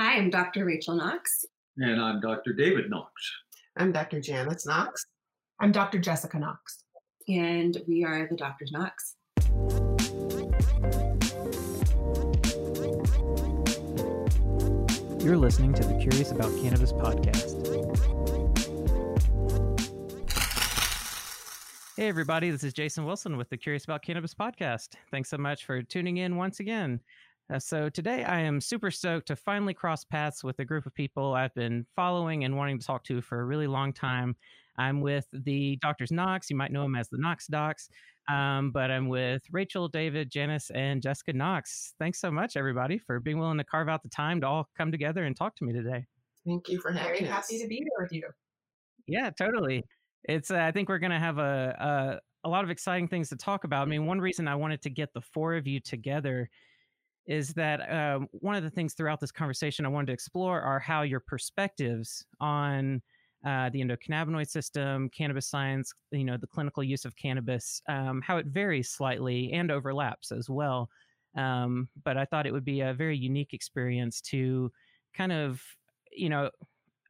Hi, I'm Dr. Rachel Knox. And I'm Dr. David Knox. I'm Dr. Janice Knox. I'm Dr. Jessica Knox. And we are the Doctors Knox. You're listening to the Curious About Cannabis podcast. Hey, everybody, this is Jason Wilson with the Curious About Cannabis podcast. Thanks so much for tuning in once again. Uh, so, today I am super stoked to finally cross paths with a group of people I've been following and wanting to talk to for a really long time. I'm with the Doctors Knox. You might know them as the Knox Docs. Um, but I'm with Rachel, David, Janice, and Jessica Knox. Thanks so much, everybody, for being willing to carve out the time to all come together and talk to me today. Thank you for having Very us. happy to be here with you. Yeah, totally. It's. Uh, I think we're going to have a, a a lot of exciting things to talk about. I mean, one reason I wanted to get the four of you together is that um, one of the things throughout this conversation I wanted to explore are how your perspectives on uh, the endocannabinoid system, cannabis science, you know, the clinical use of cannabis, um, how it varies slightly and overlaps as well. Um, but I thought it would be a very unique experience to kind of, you know,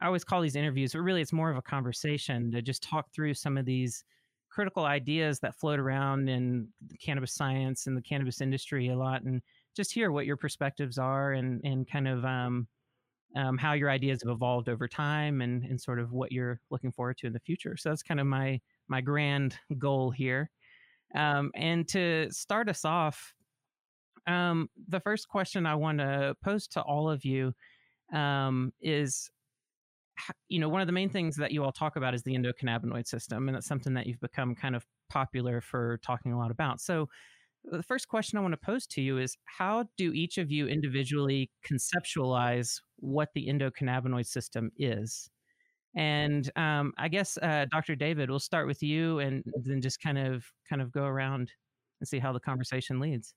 I always call these interviews, but really it's more of a conversation to just talk through some of these critical ideas that float around in cannabis science and the cannabis industry a lot and just hear what your perspectives are and, and kind of, um, um, how your ideas have evolved over time and, and sort of what you're looking forward to in the future. So that's kind of my my grand goal here. Um, and to start us off, um, the first question I want to pose to all of you um, is, you know, one of the main things that you all talk about is the endocannabinoid system, and that's something that you've become kind of popular for talking a lot about. So the first question I want to pose to you is how do each of you individually conceptualize what the endocannabinoid system is? And um, I guess uh, Dr. David, we'll start with you, and then just kind of kind of go around and see how the conversation leads.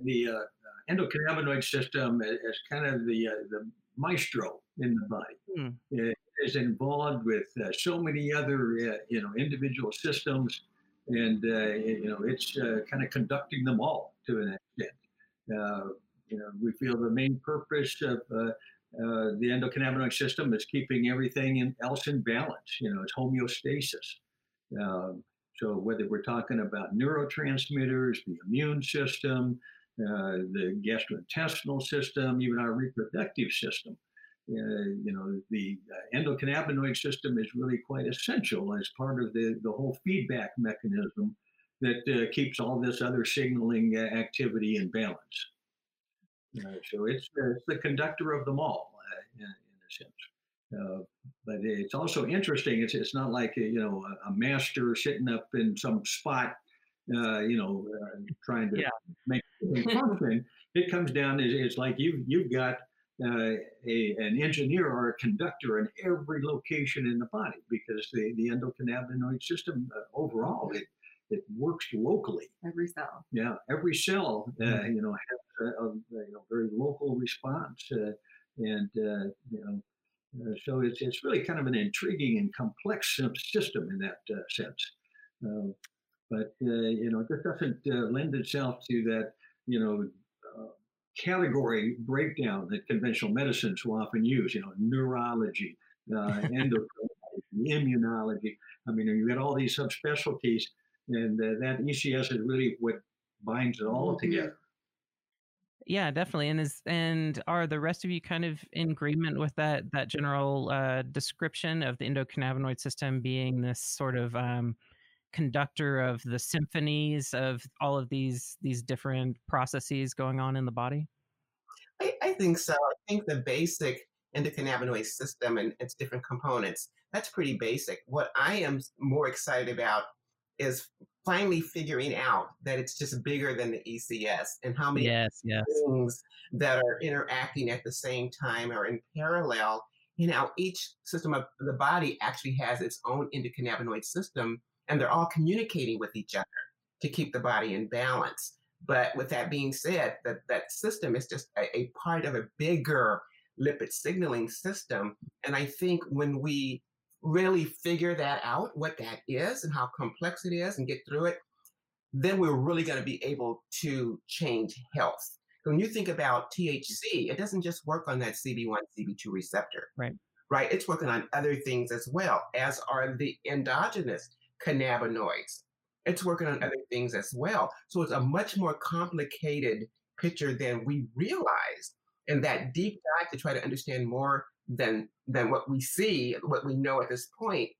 The uh, endocannabinoid system is kind of the uh, the maestro in the body. Hmm. It is involved with uh, so many other uh, you know individual systems and uh, you know it's uh, kind of conducting them all to an extent. Uh, you know, we feel the main purpose of uh, the endocannabinoid system is keeping everything in, else in balance. You know, it's homeostasis. Um, so whether we're talking about neurotransmitters, the immune system, uh, the gastrointestinal system, even our reproductive system, you know, the uh, endocannabinoid system is really quite essential as part of the, the whole feedback mechanism that uh, keeps all this other signaling uh, activity in balance. Uh, so it's, it's the conductor of them all, uh, in, in a sense. but it's also interesting. It's, it's not like a, you know a, a master sitting up in some spot, you know, trying to Yeah. make function. it comes down. It's, it's like you you've got uh, a, an engineer or a conductor in every location in the body because the, the endocannabinoid system uh, overall it, it works locally. Every cell. Yeah, every cell uh, you know has a, a, you know, very local response, uh, and uh, you know. Uh, so it's, it's really kind of an intriguing and complex system in that uh, sense, uh, but uh, you know it just doesn't uh, lend itself to that you know category breakdown that conventional medicines will often use, you know, neurology, uh, endocrinology, immunology. I mean, you've got all these subspecialties, and uh, that ECS is really what binds it all Mhm. together. Yeah, definitely. And is and are the rest of you kind of in agreement with that that general uh, description of the endocannabinoid system being this sort of um, conductor of the symphonies of all of these these different processes going on in the body? I, I think so. I think the basic endocannabinoid system and its different components, that's pretty basic. What I am more excited about is finally figuring out that it's just bigger than the ECS and how many Yes, yes. things that are interacting at the same time or in parallel. You know, each system of the body actually has its own endocannabinoid system, and they're all communicating with each other to keep the body in balance. But with that being said, that that system is just a, a part of a bigger lipid signaling system. And I think when we really figure that out, what that is and how complex it is, and get through it, then we're really going to be able to change health. When you think about THC, it doesn't just work on that CB1, CB2 receptor. Right. Right. It's working on other things as well, as are the endogenous cannabinoids. It's working on other things as well. So it's a much more complicated picture than we realized. And that deep dive to try to understand more than than what we see, what we know at this point,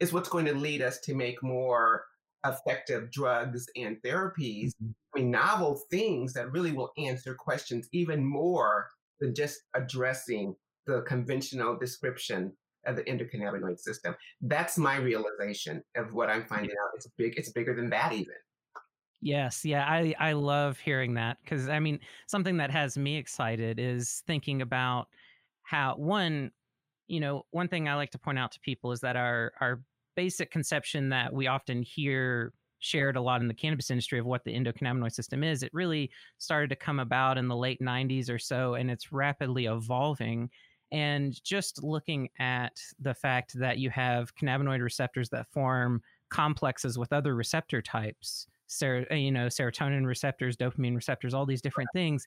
is what's going to lead us to make more effective drugs and therapies. Mm-hmm. I mean, novel things that really will answer questions even more than just addressing the conventional description of the endocannabinoid system. That's my realization of what I'm finding out. It's big. It's bigger than that even. Yes, yeah, I I love hearing that because I mean something that has me excited is thinking about how one, you know, one thing I like to point out to people is that our our basic conception that we often hear shared a lot in the cannabis industry of what the endocannabinoid system is, it really started to come about in the late 90s or so, and it's rapidly evolving. And just looking at the fact that you have cannabinoid receptors that form complexes with other receptor types, ser- uh, you know, serotonin receptors, dopamine receptors, all these different things,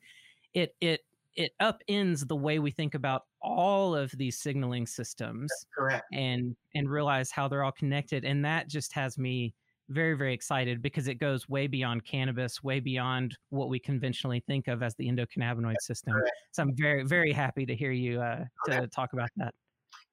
it it it upends the way we think about all of these signaling systems correct. and and realize how they're all connected and that just has me very very excited because it goes way beyond cannabis way beyond what we conventionally think of as the endocannabinoid That's system correct. so i'm very very happy to hear you uh, to okay. talk about that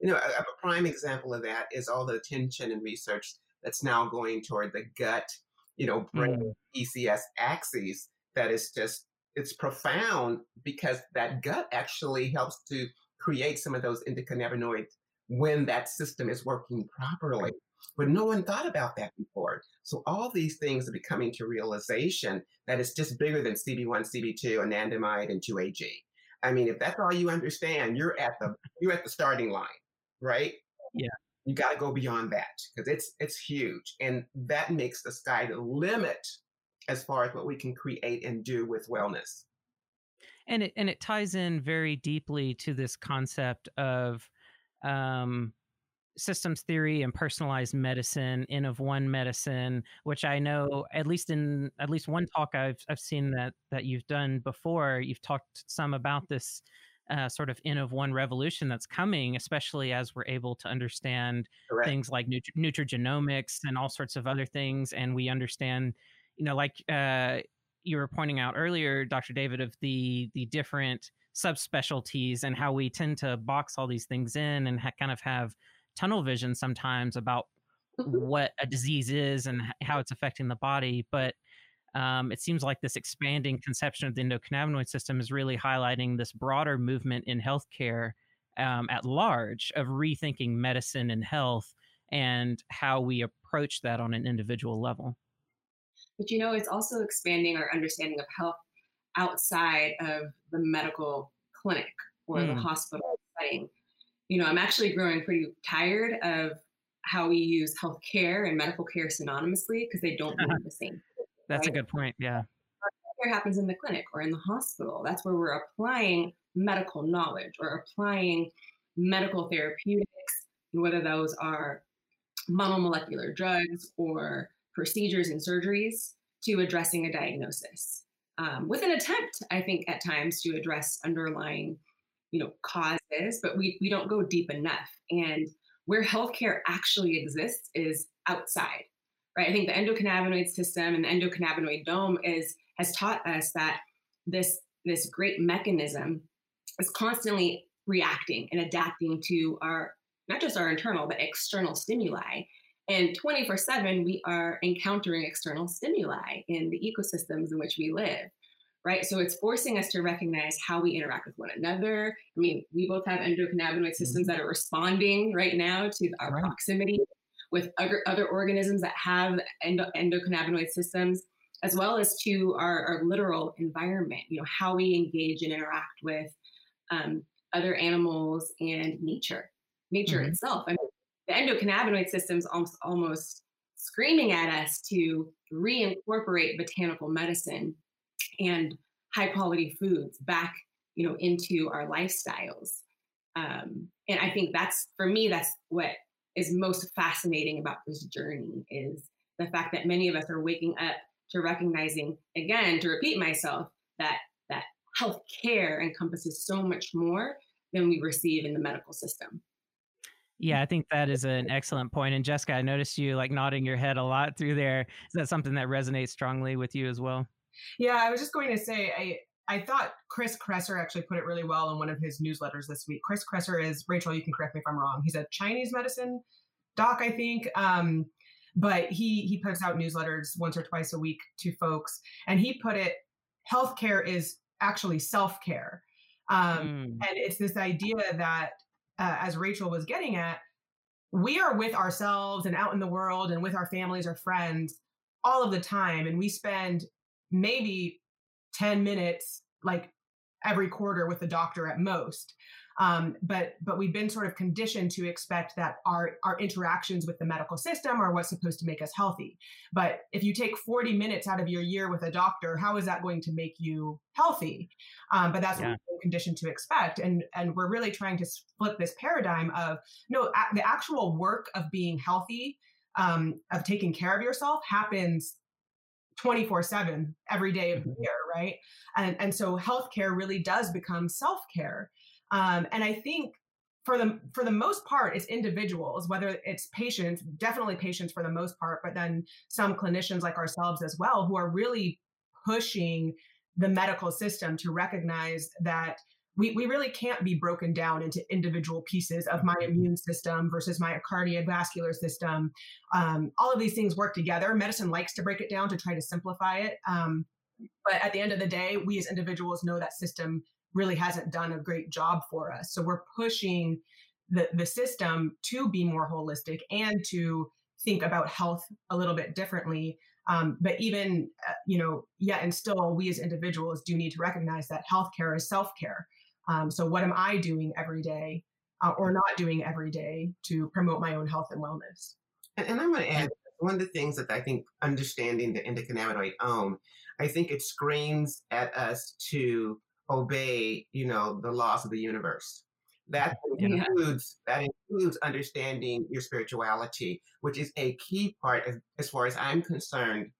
you know a, a prime example of that is all the attention and research that's now going toward the gut you know brain mm. ecs axes that is just it's profound because that gut actually helps to create some of those endocannabinoids when that system is working properly. But no one thought about that before. So all these things are becoming to realization that it's just bigger than CB1, CB2, anandamide, and 2AG. I mean, if that's all you understand, you're at the you're at the starting line, right? Yeah. You got to go beyond that because it's it's huge, and that makes the sky the limit as far as what we can create and do with wellness. And it and it ties in very deeply to this concept of um, systems theory and personalized medicine, N of one medicine, which I know at least in at least one talk I've I've seen that that you've done before. You've talked some about this uh, sort of N of one revolution that's coming, especially as we're able to understand Correct. things like nutri- nutrigenomics and all sorts of other things, and we understand you know, like uh, you were pointing out earlier, Dr. David, of the the different subspecialties and how we tend to box all these things in and ha- kind of have tunnel vision sometimes about mm-hmm. what a disease is and how it's affecting the body. But um, it seems like this expanding conception of the endocannabinoid system is really highlighting this broader movement in healthcare um, at large of rethinking medicine and health and how we approach that on an individual level. But you know, it's also expanding our understanding of health outside of the medical clinic or mm. the hospital setting. You know, I'm actually growing pretty tired of how we use healthcare and medical care synonymously because they don't mean the same. That's right? a good point. Yeah. Care happens in the clinic or in the hospital. That's where we're applying medical knowledge or applying medical therapeutics, whether those are monomolecular drugs or procedures and surgeries to addressing a diagnosis um, with an attempt i think at times to address underlying you know causes but we, we don't go deep enough. And where healthcare actually exists is outside right? I think the endocannabinoid system and the endocannabinoidome is has taught us that this this great mechanism is constantly reacting and adapting to our not just our internal but external stimuli. And 24 7, we are encountering external stimuli in the ecosystems in which we live, right? So it's forcing us to recognize how we interact with one another. I mean, we both have endocannabinoid systems mm-hmm. that are responding right now to our right. proximity with other, other organisms that have endo- endocannabinoid systems, as well as to our, our literal environment, you know, how we engage and interact with um, other animals and nature, nature mm-hmm. itself. I mean, the endocannabinoid system's almost almost screaming at us to reincorporate botanical medicine and high quality foods back you know into our lifestyles um, and i think that's for me that's what is most fascinating about this journey is the fact that many of us are waking up to recognizing again to repeat myself that that health care encompasses so much more than we receive in the medical system. Yeah, I think that is an excellent point. And Jessica, I noticed you like nodding your head a lot through there. Is that something that resonates strongly with you as well? Yeah, I was just going to say, I I thought Chris Kresser actually put it really well in one of his newsletters this week. Chris Kresser is Rachel. You can correct me if I'm wrong. He's a Chinese medicine doc, I think. Um, but he he puts out newsletters once or twice a week to folks, and he put it: healthcare is actually self care, um, mm. and it's this idea that, uh, as Rachel was getting at, we are with ourselves and out in the world and with our families or friends all of the time, and we spend maybe 10 minutes like every quarter with the doctor at most. Um, but but we've been sort of conditioned to expect that our our interactions with the medical system are what's supposed to make us healthy. But if you take 40 minutes out of your year with a doctor how is that going to make you healthy? Um, but that's yeah. what we're conditioned to expect. And and we're really trying to flip this paradigm of no a- the actual work of being healthy um, of taking care of yourself happens 24 7 every day of the mm-hmm. year right and and so healthcare really does become self-care um, and i think for the for the most part it's individuals whether it's patients definitely patients for the most part but then some clinicians like ourselves as well who are really pushing the medical system to recognize that we, we really can't be broken down into individual pieces of my immune system versus my cardiovascular system. Um, all of these things work together. Medicine likes to break it down to try to simplify it. Um, but at the end of the day, we as individuals know that system really hasn't done a great job for us. So we're pushing the, the system to be more holistic and to think about health a little bit differently. Um, but even, uh, you know, yet and still, we as individuals do need to recognize that healthcare is self care. Um, so, what am I doing every day uh, or not doing every day to promote my own health and wellness? And, and I'm going to add one of the things that I think understanding the endocannabinoidome, I think it screams at us to obey, you know, the laws of the universe. That includes that includes understanding your spirituality, which is a key part, as, as far as I'm concerned,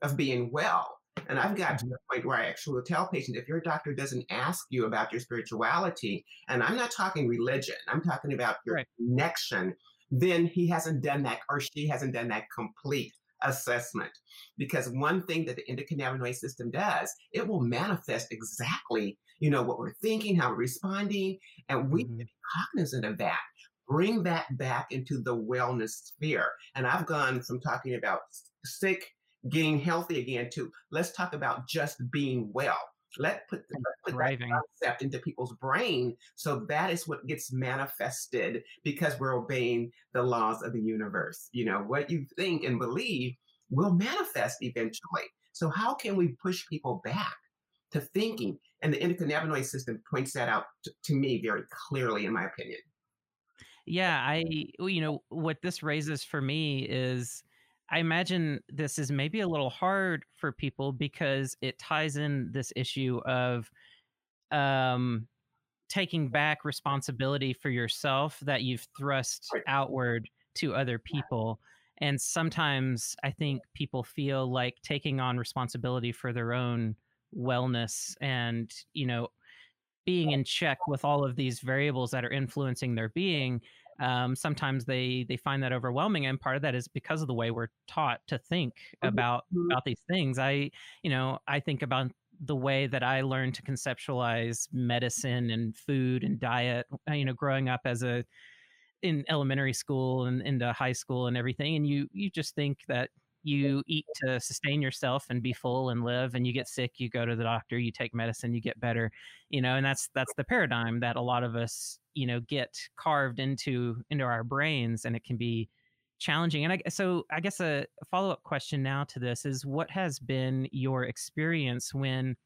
of being well. And I've got to the point where I actually will tell patients if your doctor doesn't ask you about your spirituality, and I'm not talking religion, I'm talking about your right. connection, then he hasn't done that or she hasn't done that complete assessment. Because one thing that the endocannabinoid system does, it will manifest exactly, you know, what we're thinking, how we're responding, and we mm-hmm. be cognizant of that. Bring that back into the wellness sphere. And I've gone from talking about sick getting healthy again to let's talk about just being well. Let put, put that concept into people's brain. So that is what gets manifested because we're obeying the laws of the universe. You know, what you think and believe will manifest eventually. So how can we push people back to thinking? And the endocannabinoid system points that out to, to me very clearly, in my opinion. Yeah, I, you know, what this raises for me is I imagine this is maybe a little hard for people because it ties in this issue of um, taking back responsibility for yourself that you've thrust outward to other people. And sometimes I think people feel like taking on responsibility for their own wellness and, you know, being in check with all of these variables that are influencing their being um, sometimes they they find that overwhelming and part of that is because of the way we're taught to think mm-hmm. about mm-hmm. about these things i you know i think about the way that i learned to conceptualize medicine and food and diet uh, you know growing up as a in elementary school and into high school and everything and you you just think that you eat to sustain yourself and be full and live and you get sick you go to the doctor you take medicine you get better you know and that's that's the paradigm that a lot of us you know get carved into into our brains and it can be challenging and I, so i guess a follow-up question now to this is what has been your experience when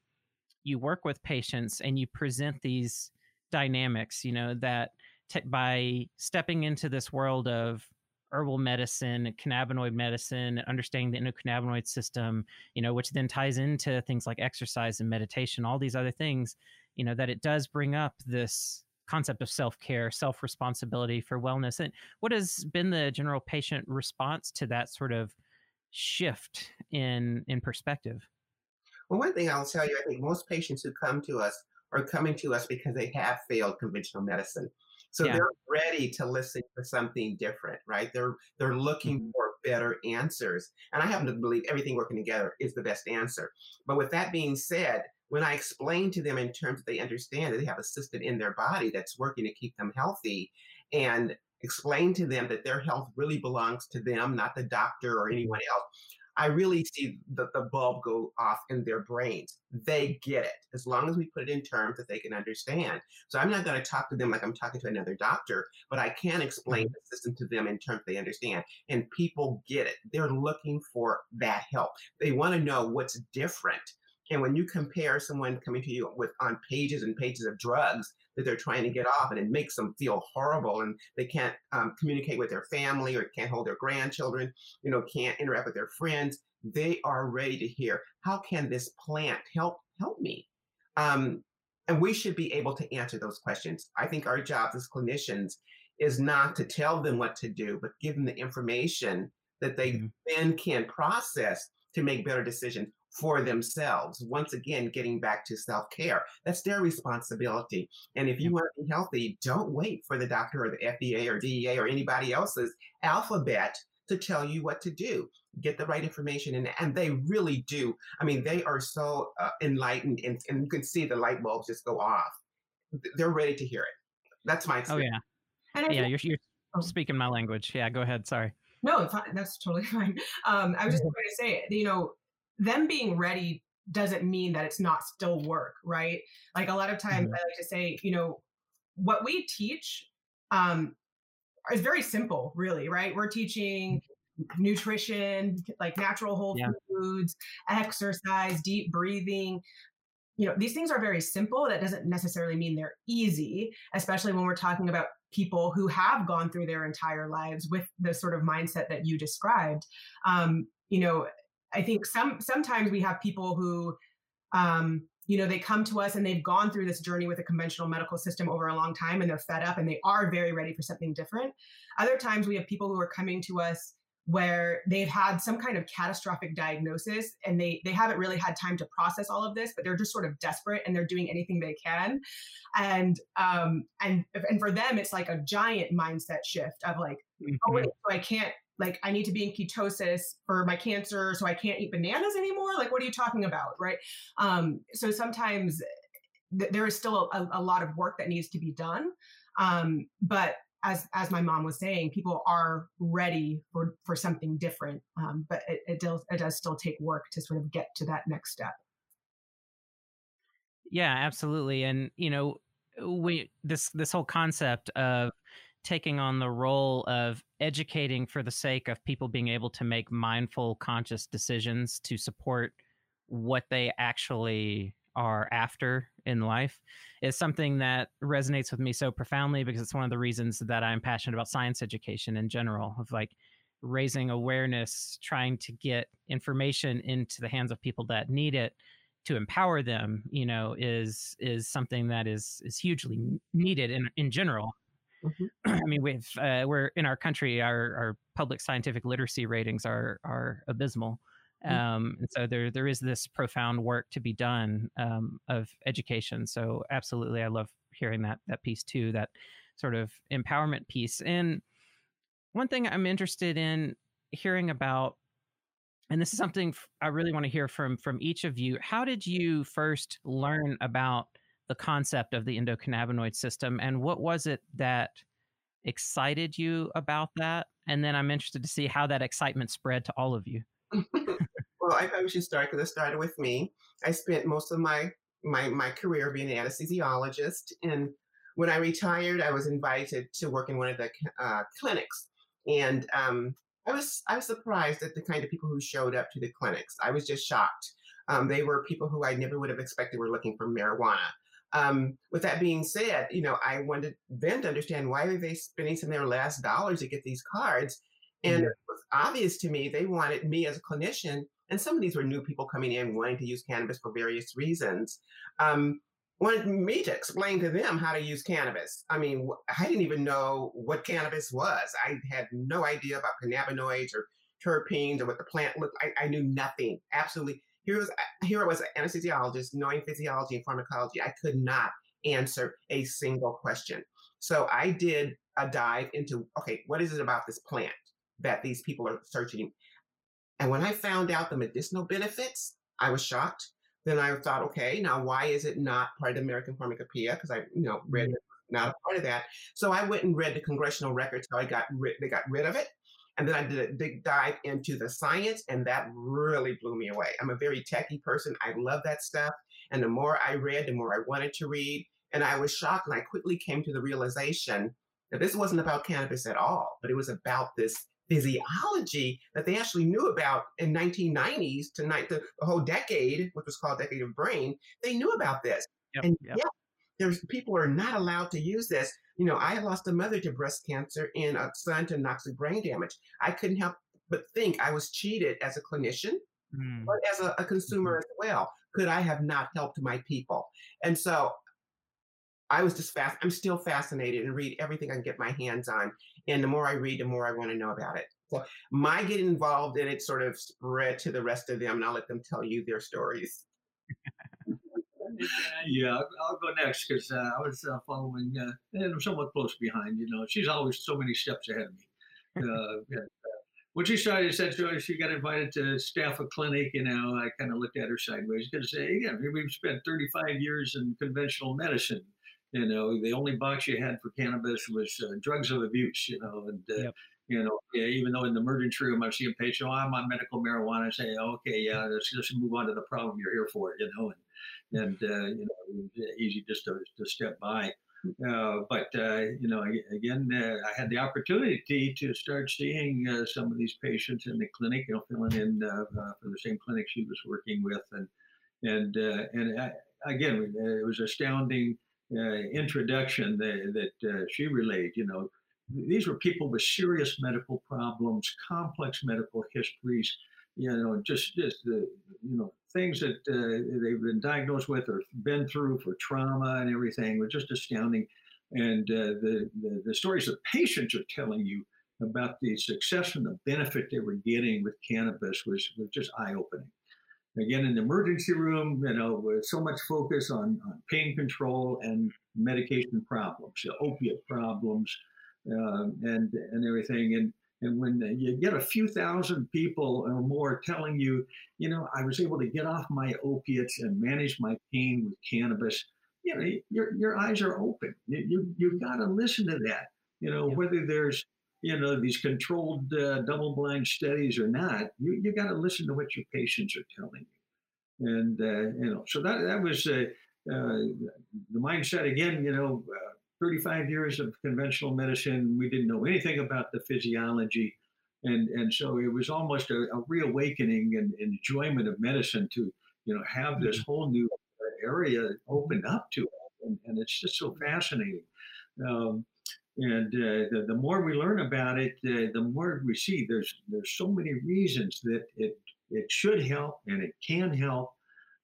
you work with patients and you present these dynamics you know that t- by stepping into this world of herbal medicine, cannabinoid medicine, understanding the endocannabinoid system, you know, which then ties into things like exercise and meditation, all these other things, you know, that it does bring up this concept of self-care, self-responsibility for wellness. And what has been the general patient response to that sort of shift in in perspective? Well, one thing I'll tell you, I think most patients who come to us are coming to us because they have failed conventional medicine. So yeah. they're ready to listen to something different, right? They're they're looking mm-hmm. for better answers. And I happen to believe everything working together is the best answer. But with that being said, when I explain to them in terms that they understand that they have a system in their body that's working to keep them healthy and explain to them that their health really belongs to them, not the doctor or anyone else, I really see the, the bulb go off in their brains. They get it as long as we put it in terms that they can understand. So I'm not going to talk to them like I'm talking to another doctor, but I can explain mm-hmm. the system to them in terms they understand. And people get it. They're looking for that help. They want to know what's different. And when you compare someone coming to you with on pages and pages of drugs that they're trying to get off, and it makes them feel horrible, and they can't um, communicate with their family or can't hold their grandchildren, you know, can't interact with their friends, they are ready to hear how can this plant help help me. Um, and we should be able to answer those questions. I think our jobs as clinicians is not to tell them what to do, but give them the information that they mm-hmm. then can process to make better decisions for themselves. Once again, getting back to self care. That's their responsibility. And if you want to be healthy, don't wait for the doctor or the FDA or DEA or anybody else's alphabet to tell you what to do. Get the right information, and, and they really do. I mean, they are so uh, enlightened, and, and you can see the light bulbs just go off. They're ready to hear it. That's my experience. Oh, yeah. Yeah, you're, you're oh. speaking my language. Yeah, go ahead. Sorry. No, that's totally fine. Um, I was just going to say, you know, them being ready doesn't mean that it's not still work, right? Like a lot of times mm-hmm. I like to say, you know, what we teach um, is very simple, really, right? We're teaching nutrition, like natural whole yeah. foods, exercise, deep breathing. You know, these things are very simple. That doesn't necessarily mean they're easy, especially when we're talking about people who have gone through their entire lives with the sort of mindset that you described. Um, you know, I think some sometimes we have people who um, you know they come to us and they've gone through this journey with a conventional medical system over a long time and they're fed up and they are very ready for something different other times we have people who are coming to us where they've had some kind of catastrophic diagnosis and they they haven't really had time to process all of this but they're just sort of desperate and they're doing anything they can and um and and for them it's like a giant mindset shift of like mm-hmm. oh wait so i can't like I need to be in ketosis for my cancer, so I can't eat bananas anymore. Like, what are you talking about, right? Um, so sometimes th- there is still a, a, lot of work that needs to be done, um, but as as my mom was saying, people are ready for for something different, um, but it, it does it does still take work to sort of get to that next step. Yeah, absolutely, and you know, we this this whole concept of taking on the role of educating for the sake of people being able to make mindful, conscious decisions to support what they actually are after in life is something that resonates with me so profoundly because it's one of the reasons that I'm passionate about science education in general of like raising awareness, trying to get information into the hands of people that need it to empower them, you know, is is something that is is hugely needed in in general. Mm-hmm. I mean, we've uh, we're in our country, our our public scientific literacy ratings are are abysmal, mm-hmm. um, and so there there is this profound work to be done um, of education. So absolutely, I love hearing that that piece too, that sort of empowerment piece. And one thing I'm interested in hearing about and this is something I really want to hear from from each of you. How did you first learn about the concept of the endocannabinoid system and what was it that excited you about that? And then i'm interested to see how that excitement spread to all of you. Well i probably should start because it started with me. I spent most of my my my career being an anesthesiologist and when i retired i was invited to work in one of the uh, clinics and um, i was i was surprised at the kind of people who showed up to the clinics. I was just shocked. Um, they were people who I never would have expected were looking for marijuana. Um, with that being said, you know, I wanted them to understand why are they spending some of their last dollars to get these cards. And it was obvious to me they wanted me as a clinician, and some of these were new people coming in wanting to use cannabis for various reasons. Um, wanted me to explain to them how to use cannabis. I mean, I didn't even know what cannabis was. I had no idea about cannabinoids or terpenes or what the plant looked. I, I knew nothing. Absolutely, here was here I was an anesthesiologist, knowing physiology and pharmacology. I could not answer a single question. So I did a dive into okay, what is it about this plant that these people are searching? And when I found out the medicinal benefits, I was shocked. Then I thought, okay, now why is it not part of the American Pharmacopoeia? Because I, you know, read mm-hmm. not a part of that. So I went and read the congressional records. How I got rid, they got rid of it. And then I did a big dive into the science, and that really blew me away. I'm a very techy person. I love that stuff. And the more I read, the more I wanted to read. And I was shocked, and I quickly came to the realization that this wasn't about cannabis at all, but it was about this physiology that they actually knew about in 1990s to night the, whole decade, which was called Decade of Brain. They knew about this, yep, and yep. yeah, there's people are not allowed to use this. You know, I lost a mother to breast cancer and a son to noxic brain damage. I couldn't help but think I was cheated as a clinician, mm. but as a, a consumer mm-hmm. as well. Could I have not helped my people? And so I was just fast. I'm still fascinated and read everything I can get my hands on. And the more I read, the more I want to know about it. So my getting involved in it sort of spread to the rest of them, and I'll let them tell you their stories. Yeah, I'll go next because uh, I was uh, following uh, and I'm somewhat close behind. You know, she's always so many steps ahead of me. Uh, yeah. When she started, said she got invited to staff a clinic. You know, I kind of looked at her sideways because, yeah, we've spent 35 years in conventional medicine. You know, the only box you had for cannabis was uh, drugs of abuse. You know, and uh, yep. you know, yeah, even though in the emergency room I'm seeing patients, oh, I'm on medical marijuana. I say, okay, yeah, let's just move on to the problem you're here for. You know, and and uh, you know, easy just to, to step by. Uh, but uh, you know, again, uh, I had the opportunity to start seeing uh, some of these patients in the clinic, you know, filling in uh, for the same clinic she was working with, and and and I, again, it was astounding uh, introduction that, that uh, she relayed, you know, these were people with serious medical problems, complex medical histories, you know, just just the you know things that uh, they've been diagnosed with or been through for trauma and everything were just astounding. And uh, the, the, the stories the patients are telling you about the success and the benefit they were getting with cannabis was was just eye opening again in the emergency room, you know, with so much focus on, on pain control and medication problems, opiate problems, uh, and and everything. And and when you get a few thousand people or more telling you, you know, I was able to get off my opiates and manage my pain with cannabis, you know, your your eyes are open. You you, you got to listen to that. You know, yeah. whether there's you know these controlled uh, double-blind studies or not, you you got to listen to what your patients are telling you, and uh, you know so that that was uh, uh the mindset again. You know, uh, 35 years of conventional medicine, we didn't know anything about the physiology, and and so it was almost a, a reawakening and enjoyment of medicine to you know have this mm-hmm. whole new area opened up to it, and, and it's just so fascinating. Um, and uh, the, the, more we learn about it, uh, the more we see there's there's so many reasons that it it should help and it can help.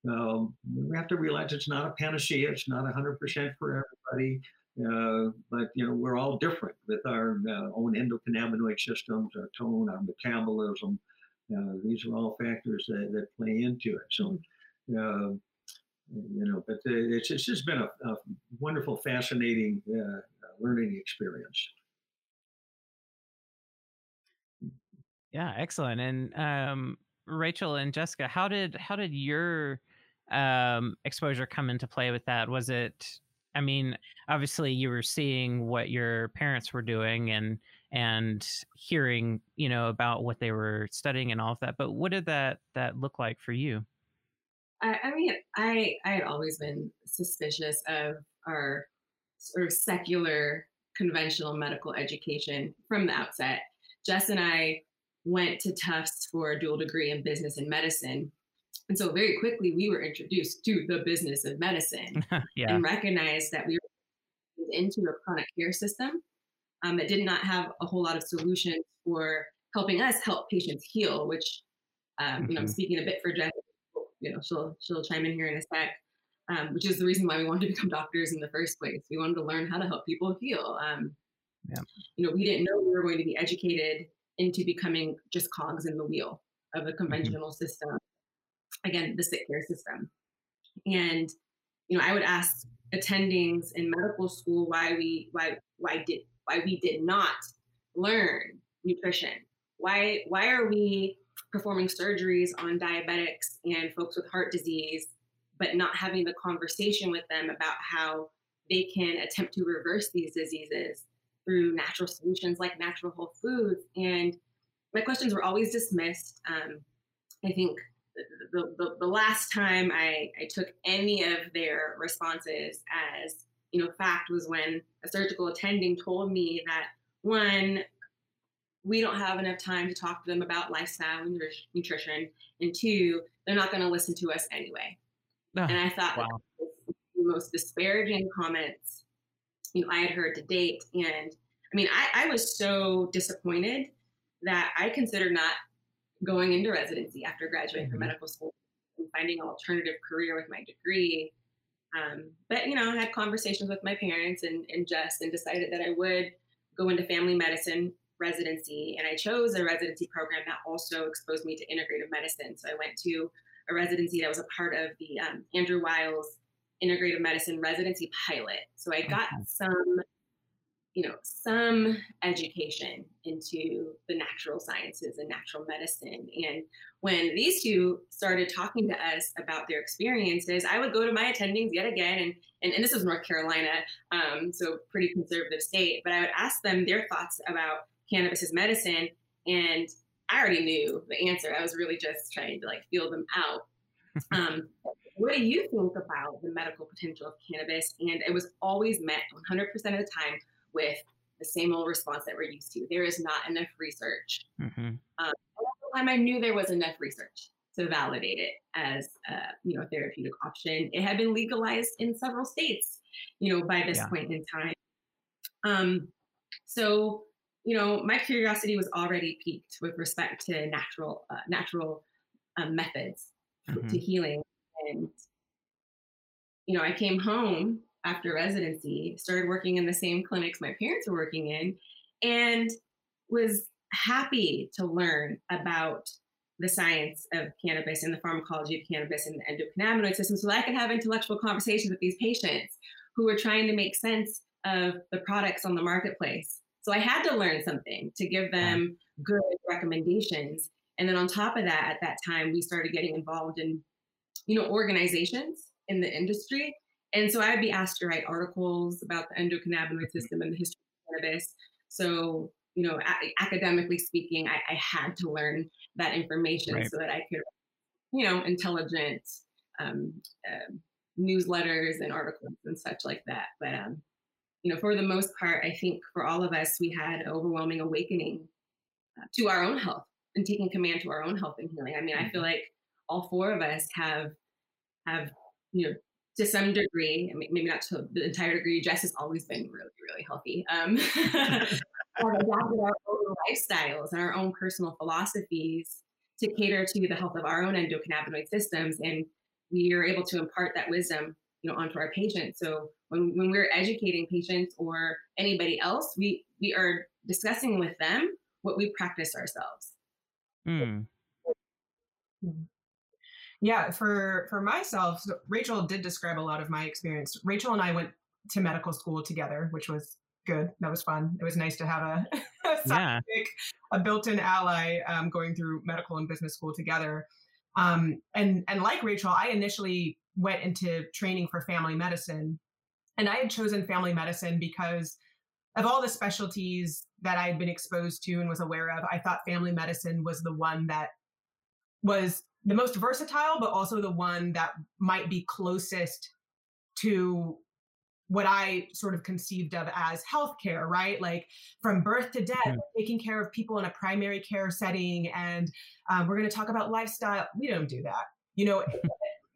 Um, we have to realize it's not a panacea. It's not 100% for everybody. Uh, but you know we're all different with our uh, own endocannabinoid systems, our tone, our metabolism. Uh, these are all factors that, that play into it. So, uh, you know, but it's, it's just been a, a wonderful, fascinating uh, learning experience. Yeah, excellent. And um, Rachel and Jessica, how did how did your um, exposure come into play with that? Was it? I mean, obviously, you were seeing what your parents were doing and and hearing, you know, about what they were studying and all of that. But what did that that look like for you? I, I mean, I I had always been suspicious of our sort of secular conventional medical education from the outset. Jess and I went to Tufts for a dual degree in business and medicine. And so very quickly we were introduced to the business of medicine yeah. and recognized that we were into a chronic care system um, that did not have a whole lot of solutions for helping us help patients heal, which um, mm-hmm. you know, I'm mm-hmm. speaking a bit for Jess, you know, she'll she'll chime in here in a sec um, which is the reason why we wanted to become doctors in the first place. We wanted to learn how to help people heal. Um, yeah. You know, we didn't know we were going to be educated into becoming just cogs in the wheel of a mm-hmm. conventional mm-hmm. system. Again, the sick care system. And, you know, I would ask attendings in medical school why we why why did why we did not learn nutrition. Why why are we performing surgeries on diabetics and folks with heart disease, but not having the conversation with them about how they can attempt to reverse these diseases through natural solutions like natural whole foods. And my questions were always dismissed. Um, I think the, the, the, last time I, I took any of their responses as you know fact was when a surgical attending told me that one we don't have enough time to talk to them about lifestyle and nutrition and two they're not going to listen to us anyway oh, and i thought wow. the most disparaging comments you know I had heard to date. And I mean, I, I was so disappointed that I considered not going into residency after graduating mm-hmm. from medical school and finding an alternative career with my degree. Um, but you know, I had conversations with my parents and, and just and decided that I would go into family medicine residency. And I chose a residency program that also exposed me to integrative medicine. So I went to a residency that was a part of the um, Andrew Weil's integrative medicine residency pilot. So I got some, you know, some education into the natural sciences and natural medicine. And when these two started talking to us about their experiences, I would go to my attendings yet again, and and, and this is North Carolina, um, so pretty conservative state, but I would ask them their thoughts about cannabis as medicine, and I already knew the answer. I was really just trying to like feel them out. Um, what do you think about the medical potential of cannabis? And it was always met 100% of the time with the same old response that we're used to. There is not enough research. Mm-hmm. Um, time, I knew there was enough research to validate it as a you know therapeutic option. It had been legalized in several states, you know, by this yeah. point in time. Um, so you know, my curiosity was already piqued with respect to natural uh, natural um, methods mm-hmm. to healing and, you know, I came home after residency, started working in the same clinics my parents were working in, and was happy to learn about the science of cannabis and the pharmacology of cannabis and the endocannabinoid system so that I could have intellectual conversations with these patients who were trying to make sense of the products on the marketplace. So I had to learn something to give them good recommendations. And then on top of that, at that time, we started getting involved in you know, organizations in the industry. And so I'd be asked to write articles about the endocannabinoid mm-hmm. system and the history of cannabis. So, you know, a- academically speaking, I-, I, had to learn that information right. so that I could, you know, intelligent um, uh, newsletters and articles and such like that. But, um, you know, for the most part, I think for all of us, we had an overwhelming awakening uh, to our own health and taking command to our own health and healing. I mean, I feel mm-hmm. like all four of us have have you know to some degree, maybe not to the entire degree. Jess has always been really, really healthy. Um, adapted our own lifestyles and our own personal philosophies to cater to the health of our own endocannabinoid systems, and we are able to impart that wisdom, you know, onto our patients. So when when we're educating patients or anybody else, we we are discussing with them what we practice ourselves. Mm. Yeah, for for myself, Rachel did describe a lot of my experience. Rachel and I went to medical school together, which was good. That was fun. It was nice to have a, a yeah. a built-in ally um, going through medical and business school together. Um, and and like Rachel, I initially went into training for family medicine, and I had chosen family medicine because of all the specialties that I had been exposed to and was aware of. I thought family medicine was the one that was the most versatile, but also the one that might be closest to what I sort of conceived of as healthcare, right? Like from birth to death, yeah. taking care of people in a primary care setting. And um, we're going to talk about lifestyle. We don't do that. You know,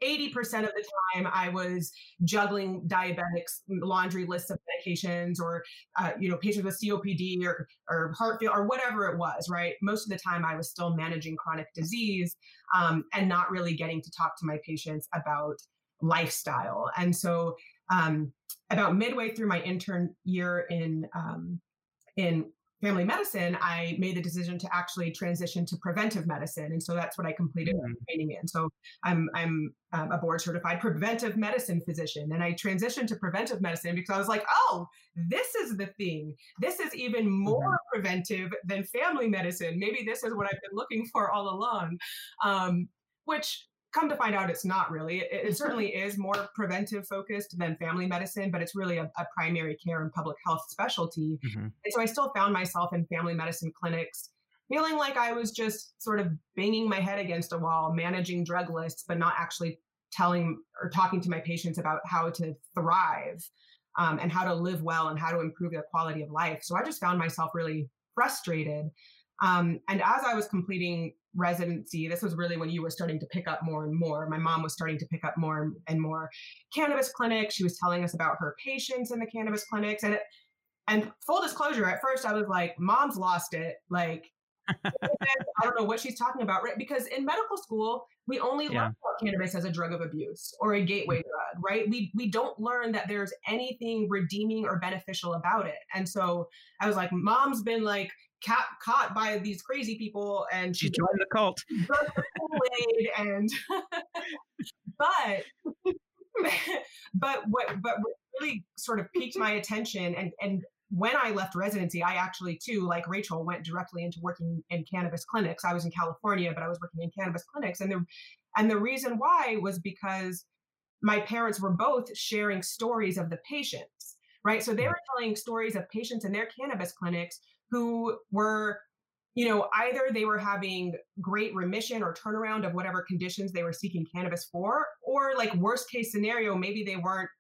80% of the time I was juggling diabetics laundry lists of medications or, uh, you know, patients with COPD or, or heart failure or whatever it was, right? Most of the time I was still managing chronic disease um, and not really getting to talk to my patients about lifestyle. And so um, about midway through my intern year in, um, in family medicine, I made the decision to actually transition to preventive medicine, and so that's what I completed mm. training in. So I'm I'm um, a board certified preventive medicine physician, and I transitioned to preventive medicine because I was like, oh, this is the thing. This is even more mm-hmm. preventive than family medicine. Maybe this is what I've been looking for all along. Um, which come to find out it's not really. It, it, certainly is more preventive focused than family medicine but it's really a, a primary care and public health specialty. Mm-hmm. and so i still found myself in family medicine clinics feeling like i was just sort of banging my head against a wall managing drug lists but not actually telling or talking to my patients about how to thrive um, and how to live well and how to improve their quality of life. So i just found myself really frustrated um, and as I was completing residency, this was really when you were starting to pick up more and more. My mom was starting to pick up more and more cannabis clinics. She was telling us about her patients in the cannabis clinics. And it, and full disclosure, at first I was like, mom's lost it. Like, I don't know what she's talking about, right? Because in medical school, we only yeah. learn about cannabis as a drug of abuse or a gateway drug, right? We we don't learn that there's anything redeeming or beneficial about it. And so I was like, mom's been like caught caught by these crazy people and she, she joined the cult and but but what but what really sort of piqued my attention and and when I left residency, I actually too, like Rachel, went directly into working in cannabis clinics. I was in California, but I was working in cannabis clinics, and the and the reason why was because my parents were both sharing stories of the patients, right? So they were telling stories of patients in their cannabis clinics who were you know either they were having great remission or turnaround of whatever conditions they were seeking cannabis for or like worst case scenario maybe they weren't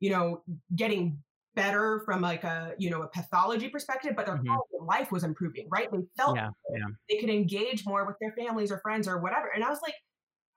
you know getting better from like a you know a pathology perspective but their mm-hmm. life was improving right they felt yeah, yeah. they could engage more with their families or friends or whatever and i was like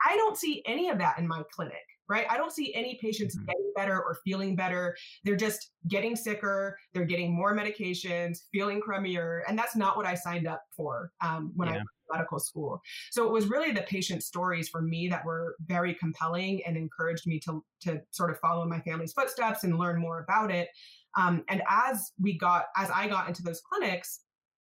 i don't see any of that in my clinic right? I don't see any patients mm-hmm. getting better or feeling better. They're just getting sicker. They're getting more medications, feeling crummier. And that's not what I signed up for um, when yeah. I went to medical school. So it was really the patient stories for me that were very compelling and encouraged me to, to sort of follow my family's footsteps and learn more about it. Um, and as we got, as I got into those clinics,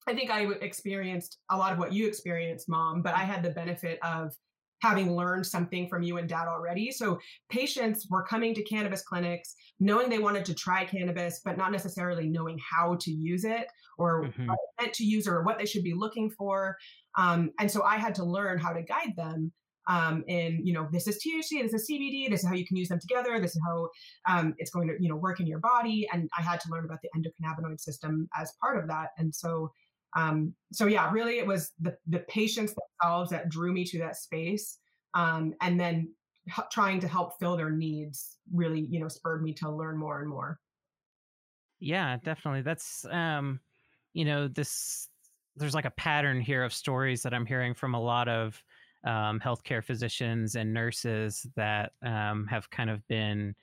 I think I experienced a lot of what you experienced, mom, but I had the benefit of having learned something from you and dad already. So patients were coming to cannabis clinics knowing they wanted to try cannabis, but not necessarily knowing how to use it or mm-hmm. what meant to use or what they should be looking for. Um, and so I had to learn how to guide them um, in, you know, this is THC, this is CBD, this is how you can use them together, this is how um, it's going to, you know, work in your body. And I had to learn about the endocannabinoid system as part of that. And so um, so yeah, really, it was the the patients themselves that drew me to that space, um, and then h- trying to help fill their needs really, you know, spurred me to learn more and more. Yeah, definitely. That's um, you know, this there's like a pattern here of stories that I'm hearing from a lot of um, healthcare physicians and nurses that um, have kind of been,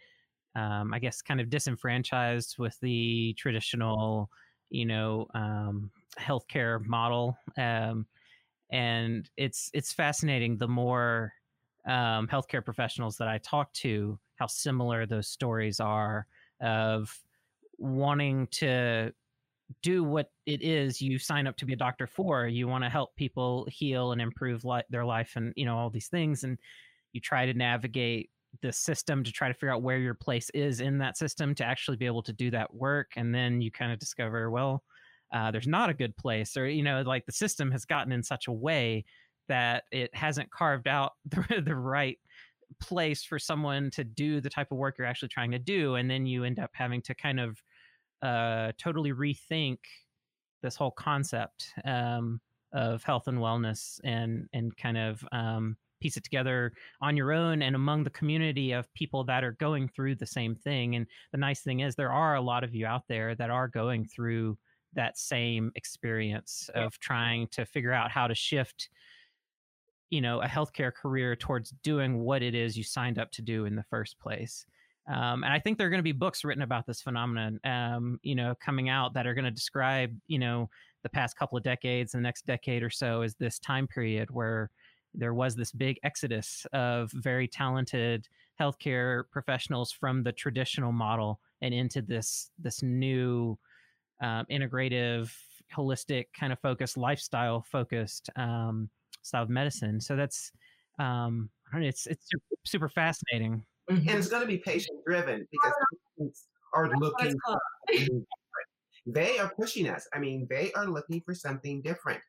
um, I guess, kind of disenfranchised with the traditional, you know, um, healthcare model, um, and it's it's fascinating. The more um, healthcare professionals that I talk to, how similar those stories are of wanting to do what it is you sign up to be a doctor for. You want to help people heal and improve li- their life, and you know all these things, and you try to navigate the system to try to figure out where your place is in that system to actually be able to do that work and then you kind of discover well uh, there's not a good place or you know like the system has gotten in such a way that it hasn't carved out the, the right place for someone to do the type of work you're actually trying to do and then you end up having to kind of uh, totally rethink this whole concept um, of health and wellness and and kind of um, piece it together on your own and among the community of people that are going through the same thing and the nice thing is there are a lot of you out there that are going through that same experience of trying to figure out how to shift you know a healthcare career towards doing what it is you signed up to do in the first place. Um, and i think there are going to be books written about this phenomenon um, you know coming out that are going to describe you know the past couple of decades the next decade or so is this time period where there was this big exodus of very talented healthcare professionals from the traditional model and into this this new um, integrative holistic kind of focused, lifestyle focused um, style of medicine. So that's um, I know, it's it's super fascinating. Mm-hmm. And it's going to be patient driven because patients are looking. they are pushing us. I mean, they are looking for something different.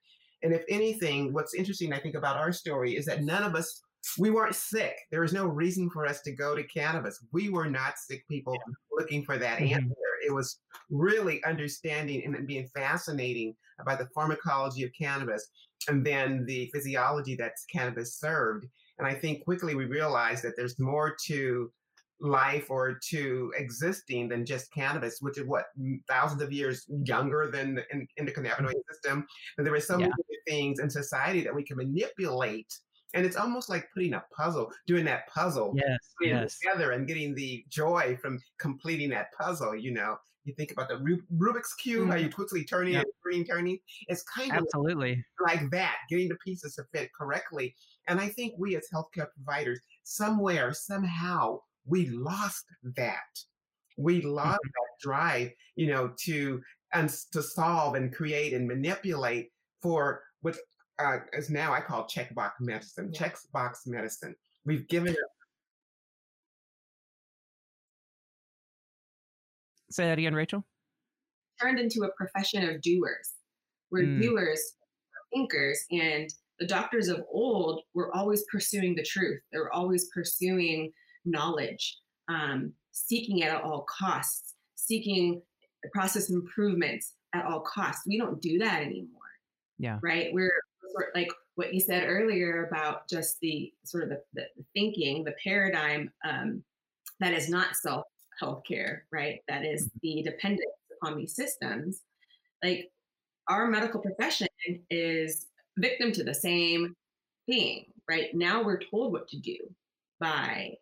And if anything, what's interesting, I think, about our story is that none of us, we weren't sick. There was no reason for us to go to cannabis. We were not sick people yeah. looking for that mm-hmm. answer. It was really understanding and being fascinating about the pharmacology of cannabis and then the physiology that cannabis served. And I think quickly we realized that there's more to life or to existing than just cannabis, which is what thousands of years younger than in the endocannabinoid mm-hmm. system. And there are so yeah. many things in society that we can manipulate. And it's almost like putting a puzzle, doing that puzzle yes, yes. together and getting the joy from completing that puzzle. You know, you think about the Rubik's cube, mm-hmm. how you quickly turning yep. and turning, turning. It's kind of absolutely like that, getting the pieces to fit correctly. And I think we as healthcare providers, somewhere, somehow, we lost that. We lost mm-hmm. that drive, you know, to and to solve and create and manipulate for what uh, is now I call checkbox medicine. Yeah. Checkbox medicine. We've given it. Say that again, Rachel. Turned into a profession of doers. We're mm. doers, thinkers, and the doctors of old were always pursuing the truth. They were always pursuing knowledge, um, seeking it at all costs, seeking process improvements at all costs. We don't do that anymore. Yeah. Right. We're sort like what you said earlier about just the sort of the, the thinking, the paradigm um, that is not self healthcare, right? That is mm-hmm. the dependence upon these systems. Like our medical profession is victim to the same thing, right? Now we're told what to do by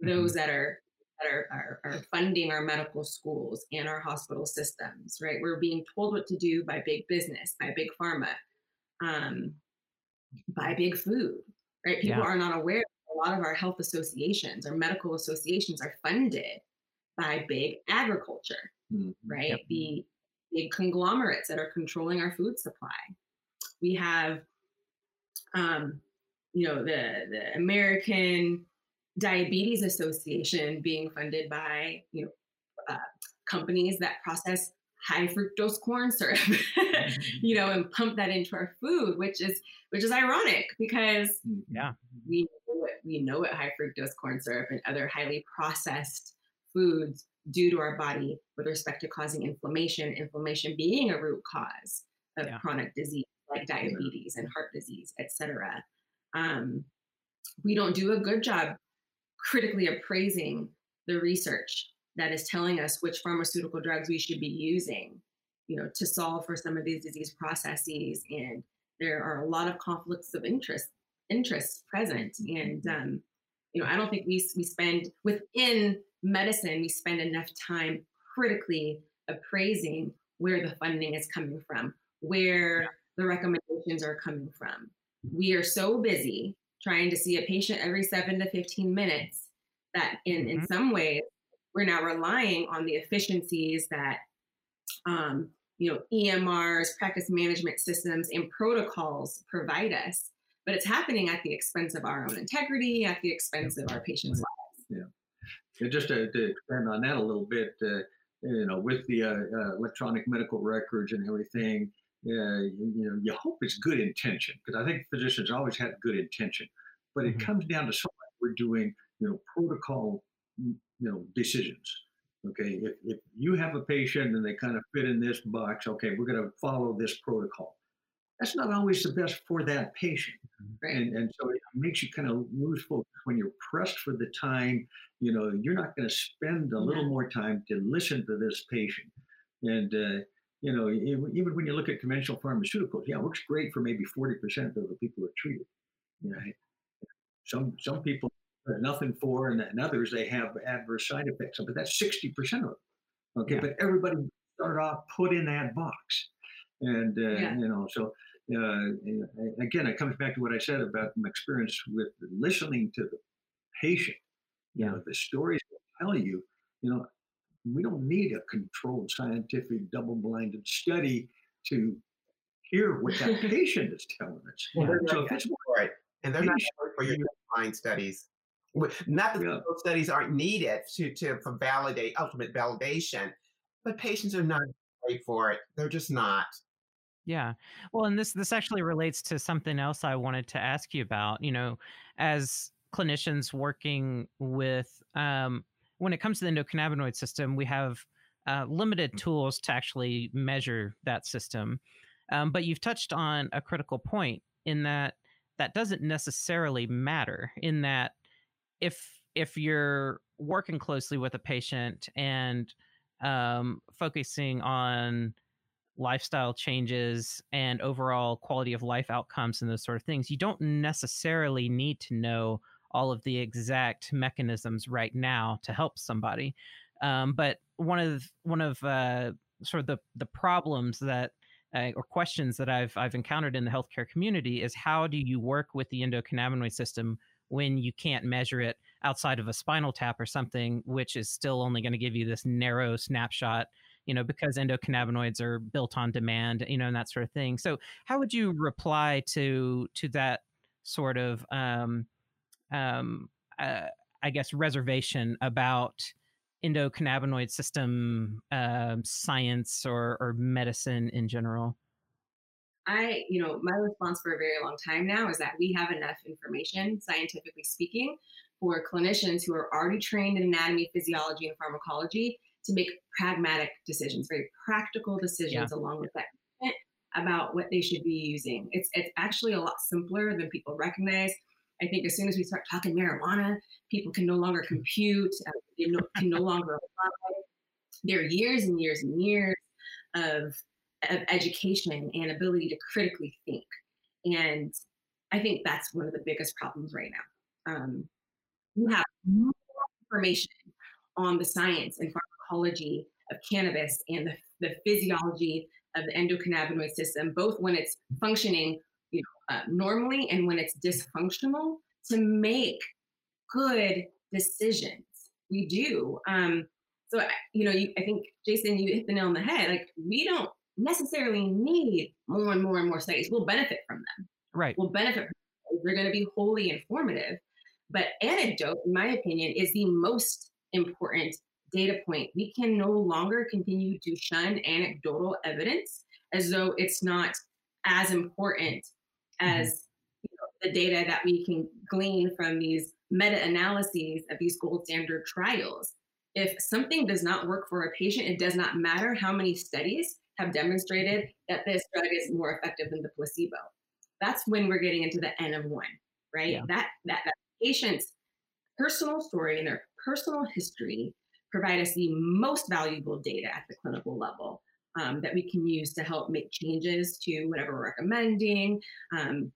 those mm-hmm. that are that are, are, are, funding our medical schools and our hospital systems, right? We're being told what to do by big business, by big pharma, um, by big food, right? People yeah. are not aware. A lot of our health associations, our medical associations are funded by big agriculture, mm-hmm. right? Yep. The big conglomerates that are controlling our food supply. We have, um, you know, the the American Diabetes Association being funded by you know uh, companies that process high fructose corn syrup, you know, and pump that into our food, which is which is ironic because yeah, we know what, we know what high fructose corn syrup and other highly processed foods do to our body with respect to causing inflammation. Inflammation being a root cause of yeah. chronic disease like diabetes and heart disease, etc. Um, we don't do a good job critically appraising the research that is telling us which pharmaceutical drugs we should be using, you know, to solve for some of these disease processes. And there are a lot of conflicts of interest interests present. And um, you know, I don't think we we spend within medicine we spend enough time critically appraising where the funding is coming from, where the recommendations are coming from. We are so busy trying to see a patient every seven to 15 minutes that in, mm-hmm. in some ways we're now relying on the efficiencies that um, you know emrs practice management systems and protocols provide us. But it's happening at the expense of our own integrity at the expense of our patients lives. Yeah. And just to, to expand on that a little bit uh, you know with the uh, uh, electronic medical records and everything uh, you, you, know, you hope it's good intention because I think physicians always had good intention, but it mm-hmm. comes down to something we're doing, you know, protocol, you know, decisions. Okay, if, if you have a patient and they kind of fit in this box, okay, we're going to follow this protocol. That's not always the best for that patient, right. and and so it makes you kind of lose focus when you're pressed for the time. You know, you're not going to spend a little more time to listen to this patient, and uh, you know, even when you look at conventional pharmaceuticals, yeah, it works great for maybe 40% of the people who are treated. Right? Some some people nothing for, and, and others they have adverse side effects. But that's 60% of them. Okay, yeah. but everybody start off put in that box, and uh, yeah. you know, so uh, again, it comes back to what I said about my experience with listening to the patient. You know, the stories tell you. You know, we don't need a controlled scientific double-blinded study to hear what that patient is telling us. Well, they're So not if it's for it, and they're not patient, for your blind studies. Not that Yeah. those studies aren't needed to to for validate ultimate validation, but patients are not ready for it. They're just not. Yeah. Well, and this this actually relates to something else I wanted to ask you about. You know, as clinicians working with um, when it comes to the endocannabinoid system, we have uh, limited tools to actually measure that system. Um, but you've touched on a critical point in that that doesn't necessarily matter. In that, if if you're working closely with a patient and um, focusing on lifestyle changes and overall quality of life outcomes and those sort of things, you don't necessarily need to know all of the exact mechanisms right now to help somebody. Um, but one of one of uh, sort of the the problems that uh, or questions that I've I've encountered in the healthcare community is how do you work with the endocannabinoid system when you can't measure it outside of a spinal tap or something, which is still only going to give you this narrow snapshot you know, because endocannabinoids are built on demand, you know, and that sort of thing. So, how would you reply to to that sort of, um, um, uh, I guess, reservation about endocannabinoid system um, science or or medicine in general? I, you know, my response for a very long time now is that we have enough information, scientifically speaking, for clinicians who are already trained in anatomy, physiology, and pharmacology to make pragmatic decisions, very practical decisions yeah. along with that about what they should be using. It's it's actually a lot simpler than people recognize. I think as soon as we start talking marijuana, people can no longer compute, uh, they no, can no longer apply. There are years and years and years of, of education and ability to critically think. And I think that's one of the biggest problems right now. Um, you have information on the science and pharmacology of cannabis and the, the physiology of the endocannabinoid system, both when it's functioning you know, uh, normally and when it's dysfunctional, to make good decisions. We do. Um, so, you know, you, I think, Jason, you hit the nail on the head. Like, we don't necessarily need more and more and more studies. We'll benefit from them. Right. We'll benefit from them. They're going to be wholly informative. But anecdote, in my opinion, is the most important data point. We can no longer continue to shun anecdotal evidence as though it's not as important mm-hmm. as you know, the data that we can glean from these meta analyses of these gold standard trials. If something does not work for a patient, it does not matter how many studies have demonstrated that this drug is more effective than the placebo. That's when we're getting into the N of one, right? Yeah. That, that that patient's personal story and their personal history provide us the most valuable data at the clinical level um, that we can use to help make changes to whatever we're recommending. Um,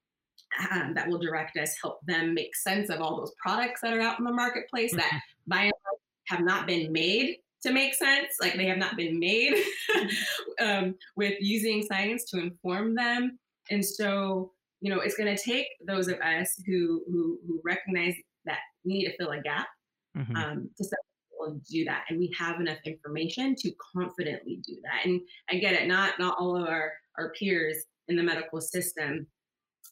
um, that will direct us, help them make sense of all those products that are out in the marketplace that by and large have not been made to make sense. Like they have not been made um, with using science to inform them. And so, you know, it's going to take those of us who, who, who recognize that we need to fill a gap mm-hmm. um, to and do that and we have enough information to confidently do that and i get it not not all of our our peers in the medical system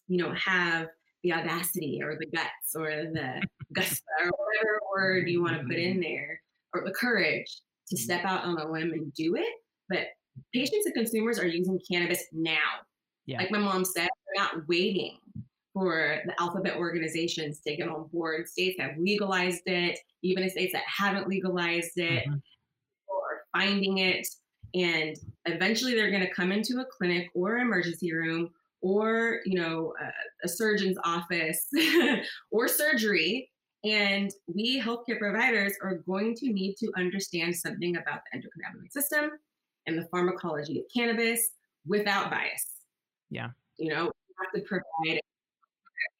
you know have the audacity or the guts or the guts or whatever word you want to put in there or the courage to step out on a limb and do it but patients and consumers are using cannabis now yeah. like my mom said they're not waiting for the alphabet organizations to get on board. States have legalized it, even in states that haven't legalized it, mm-hmm. or finding it. And eventually they're going to come into a clinic or emergency room or, you know, a, a surgeon's office or surgery. And we healthcare providers are going to need to understand something about the endocannabinoid system and the pharmacology of cannabis without bias. Yeah. You know, we have to provide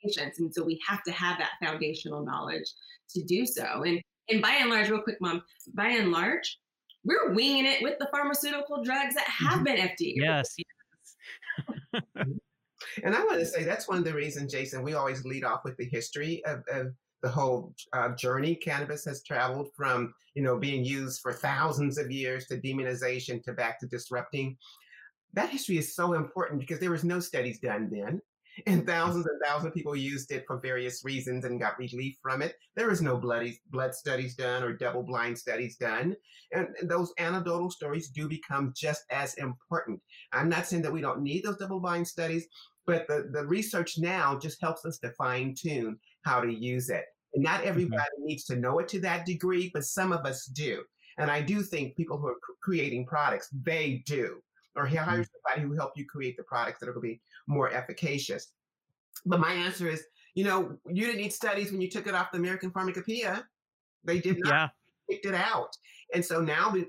patients. And so we have to have that foundational knowledge to do so. And and by and large, real quick, mom, by and large, we're winging it with the pharmaceutical drugs that have mm-hmm. been FDA. Yes. yes. and I want to say that's one of the reasons, Jason, we always lead off with the history of, of the whole uh, journey cannabis has traveled from, you know, being used for thousands of years to demonization to back to disrupting. that history is so important because there was no studies done then and thousands and thousands of people used it for various reasons and got relief from it. There was no bloody blood studies done or double blind studies done. And, and, those anecdotal stories do become just as important. I'm not saying that we don't need those double blind studies, but the, the research now just helps us to fine tune how to use it. And not everybody mm-hmm. needs to know it to that degree, but some of us do. And I do think people who are creating products, they do or hire mm. somebody who help you create the products that are going to be more efficacious. But my answer is, you know, you didn't need studies when you took it off the American Pharmacopoeia. They did not yeah. picked it out. And so now we,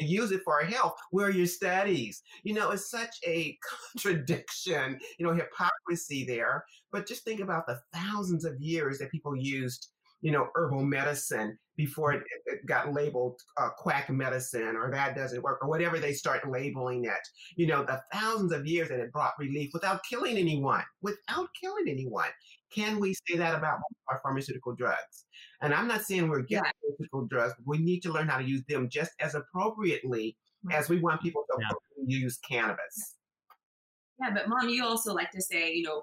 we use it for our health. Where are your studies? You know, it's such a contradiction, you know, hypocrisy there. But just think about the thousands of years that people used you know, herbal medicine before it, it got labeled uh, quack medicine or that doesn't work or whatever they start labeling it. You know, the thousands of years that it brought relief without killing anyone, without killing anyone. Can we say that about our pharmaceutical drugs? And I'm not saying we're against yeah. pharmaceutical drugs, but we need to learn how to use them just as appropriately as we want people to yeah. use cannabis. Yeah, but mom, you also like to say, you know,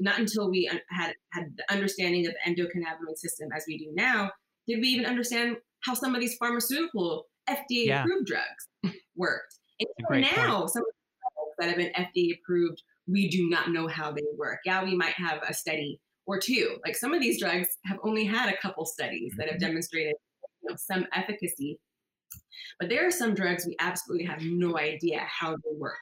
not until we had had the understanding of the endocannabinoid system as we do now did we even understand how some of these pharmaceutical FDA yeah. approved drugs worked. And now, point. some of the drugs that have been FDA approved, we do not know how they work. Yeah, we might have a study or two. Like some of these drugs have only had a couple studies that have mm-hmm. demonstrated you know, some efficacy. But there are some drugs we absolutely have no idea how they work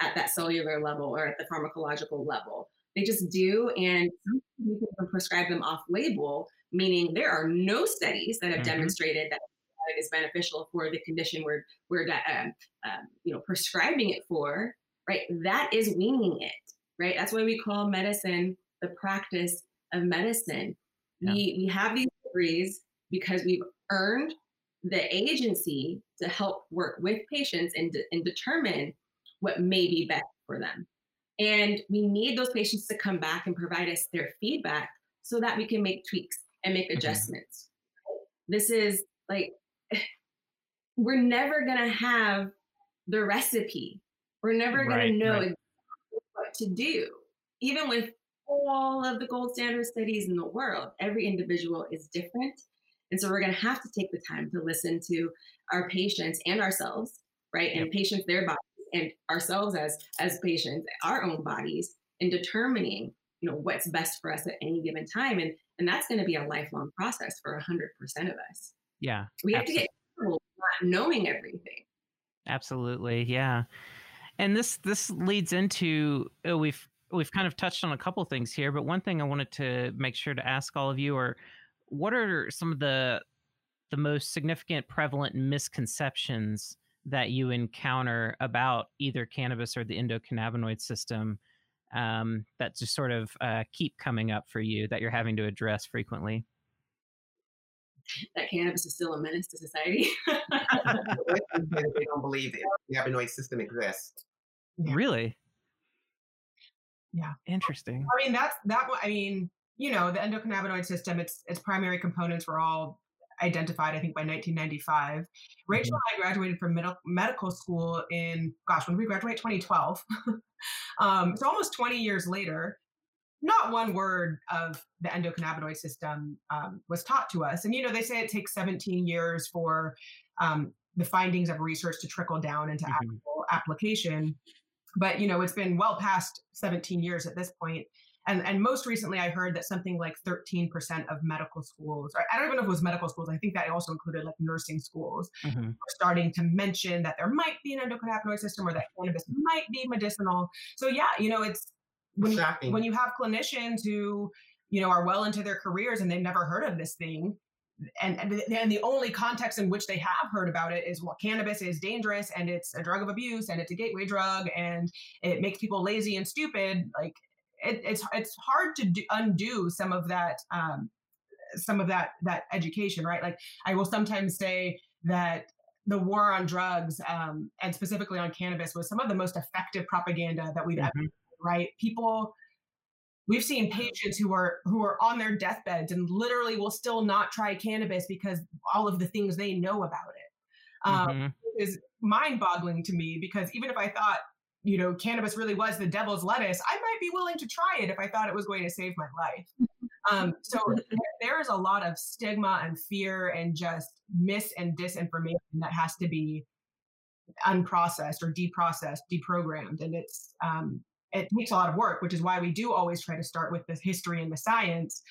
at that cellular level or at the pharmacological level. They just do, and we can prescribe them off label, meaning there are no studies that have mm-hmm. demonstrated that it is beneficial for the condition we're we're um, um, you know prescribing it for. Right, that is weaning it. Right, that's why we call medicine the practice of medicine. Yeah. We we have these degrees because we've earned the agency to help work with patients and, de- and determine what may be best for them. And we need those patients to come back and provide us their feedback so that we can make tweaks and make mm-hmm. adjustments. Mm-hmm. This is like, we're never going to have the recipe. We're never right, going to know right. exactly what to do. Even with all of the gold standard studies in the world, every individual is different. And so we're going to have to take the time to listen to our patients and ourselves, right? And patients, their bodies and ourselves as as patients, our own bodies, in determining you know what's best for us at any given time, and and that's going to be a lifelong process for hundred percent of us. Yeah, we have to get not knowing everything. Absolutely, yeah. And this this leads into uh, we've we've kind of touched on a couple things here, but one thing I wanted to make sure to ask all of you are what are some of the the most significant prevalent misconceptions that you encounter about either cannabis or the endocannabinoid system um, that just sort of uh, keep coming up for you that you're having to address frequently? That cannabis is still a menace to society. they don't believe the cannabinoid system exists. Yeah. Really? Yeah. Interesting. I mean, that's that. I mean, you know, the endocannabinoid system. Its its primary components were all identified, I think, by 1995. Rachel mm-hmm. and I graduated from med- medical school in, gosh, when we graduate, 2012. um, so almost 20 years later, not one word of the endocannabinoid system um, was taught to us. And, you know, they say it takes 17 years for um, the findings of research to trickle down into mm-hmm. actual application. But, you know, it's been well past 17 years at this point. And, and most recently, I heard that something like 13% of medical schools, or I don't even know if it was medical schools, I think that also included like nursing schools, mm-hmm. are starting to mention that there might be an endocannabinoid system or that cannabis might be medicinal. So, yeah, you know, it's when you, when you have clinicians who, you know, are well into their careers and they've never heard of this thing, and, and and the only context in which they have heard about it is well cannabis is dangerous and it's a drug of abuse and it's a gateway drug and it makes people lazy and stupid like it, it's it's hard to do, undo some of that um, some of that that education, right? Like I will sometimes say that the war on drugs um, and specifically on cannabis was some of the most effective propaganda that we've mm-hmm. ever right people we've seen patients who are who are on their deathbeds and literally will still not try cannabis because all of the things they know about it um, mm-hmm. is mind-boggling to me because even if i thought you know, cannabis really was the devil's lettuce, I might be willing to try it if I thought it was going to save my life. Um, so there is a lot of stigma and fear and just mis and disinformation that has to be unprocessed or deprocessed, deprogrammed, and it's um, it takes a lot of work, which is why we do always try to start with the history and the science.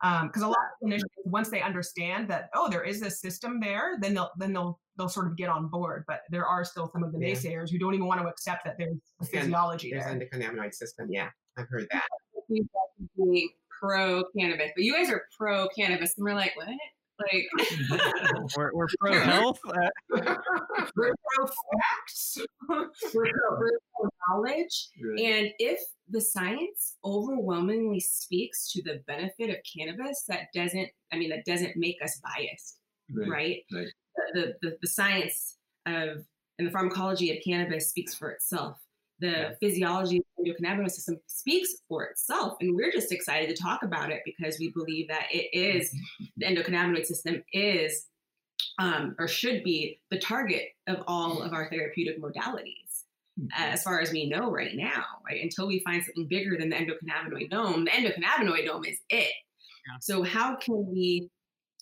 Because um, a lot of clinicians, once they understand that, oh, there is this system there, then they'll then they'll they'll sort of get on board. But there are still some of the naysayers who don't even want to accept that there's a physiology there's there. an endocannabinoid system. Yeah, I've heard that. Pro cannabis, but you guys are pro cannabis, and we're like, what? Like we're, we're pro health. Uh, we're pro facts. we're pro knowledge. Right. And if the science overwhelmingly speaks to the benefit of cannabis, that doesn't. I mean, that doesn't make us biased, right? right? right. The, the the science of and the pharmacology of cannabis speaks for itself the physiology of the endocannabinoid system speaks for itself. And we're just excited to talk about it because we believe that it is the endocannabinoid system is um, or should be the target of all of our therapeutic modalities. Mm-hmm. As far as we know right now, right? Until we find something bigger than the endocannabinoidome, the endocannabinoidome is it. Yeah. So how can we,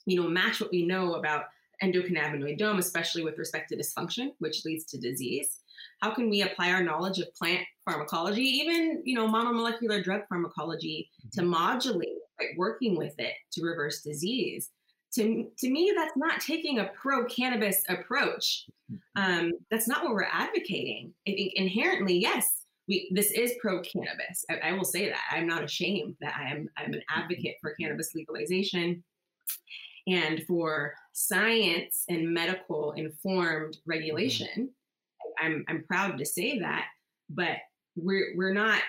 you know, match what we know about endocannabinoidome, especially with respect to dysfunction, which leads to disease, how can we apply our knowledge of plant pharmacology, even you know monomolecular drug pharmacology, mm-hmm. to modulate, like working with it to reverse disease? To, to me, that's not taking a pro cannabis approach. Mm-hmm. Um, that's not what we're advocating. I think inherently, yes, we this is pro cannabis. I, I, will say that I'm not ashamed that I am I'm an mm-hmm. advocate for cannabis legalization and for science and medical informed regulation. I'm I'm proud to say that, but we're we're not,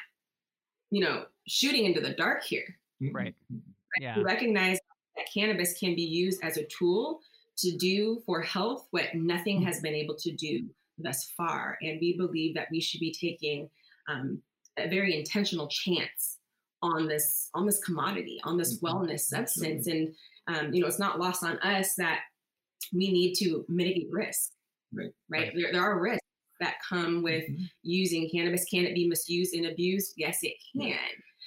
you know, shooting into the dark here. Right. right? Yeah. We recognize that cannabis can be used as a tool to do for health what nothing has been able to do thus far, and we believe that we should be taking um, a very intentional chance on this on this commodity, on this mm-hmm. wellness substance, and um, you know, it's not lost on us that we need to mitigate risk. Right. Right. right. There, there are risks that come with mm-hmm. using cannabis. Can it be misused and abused? Yes, it can.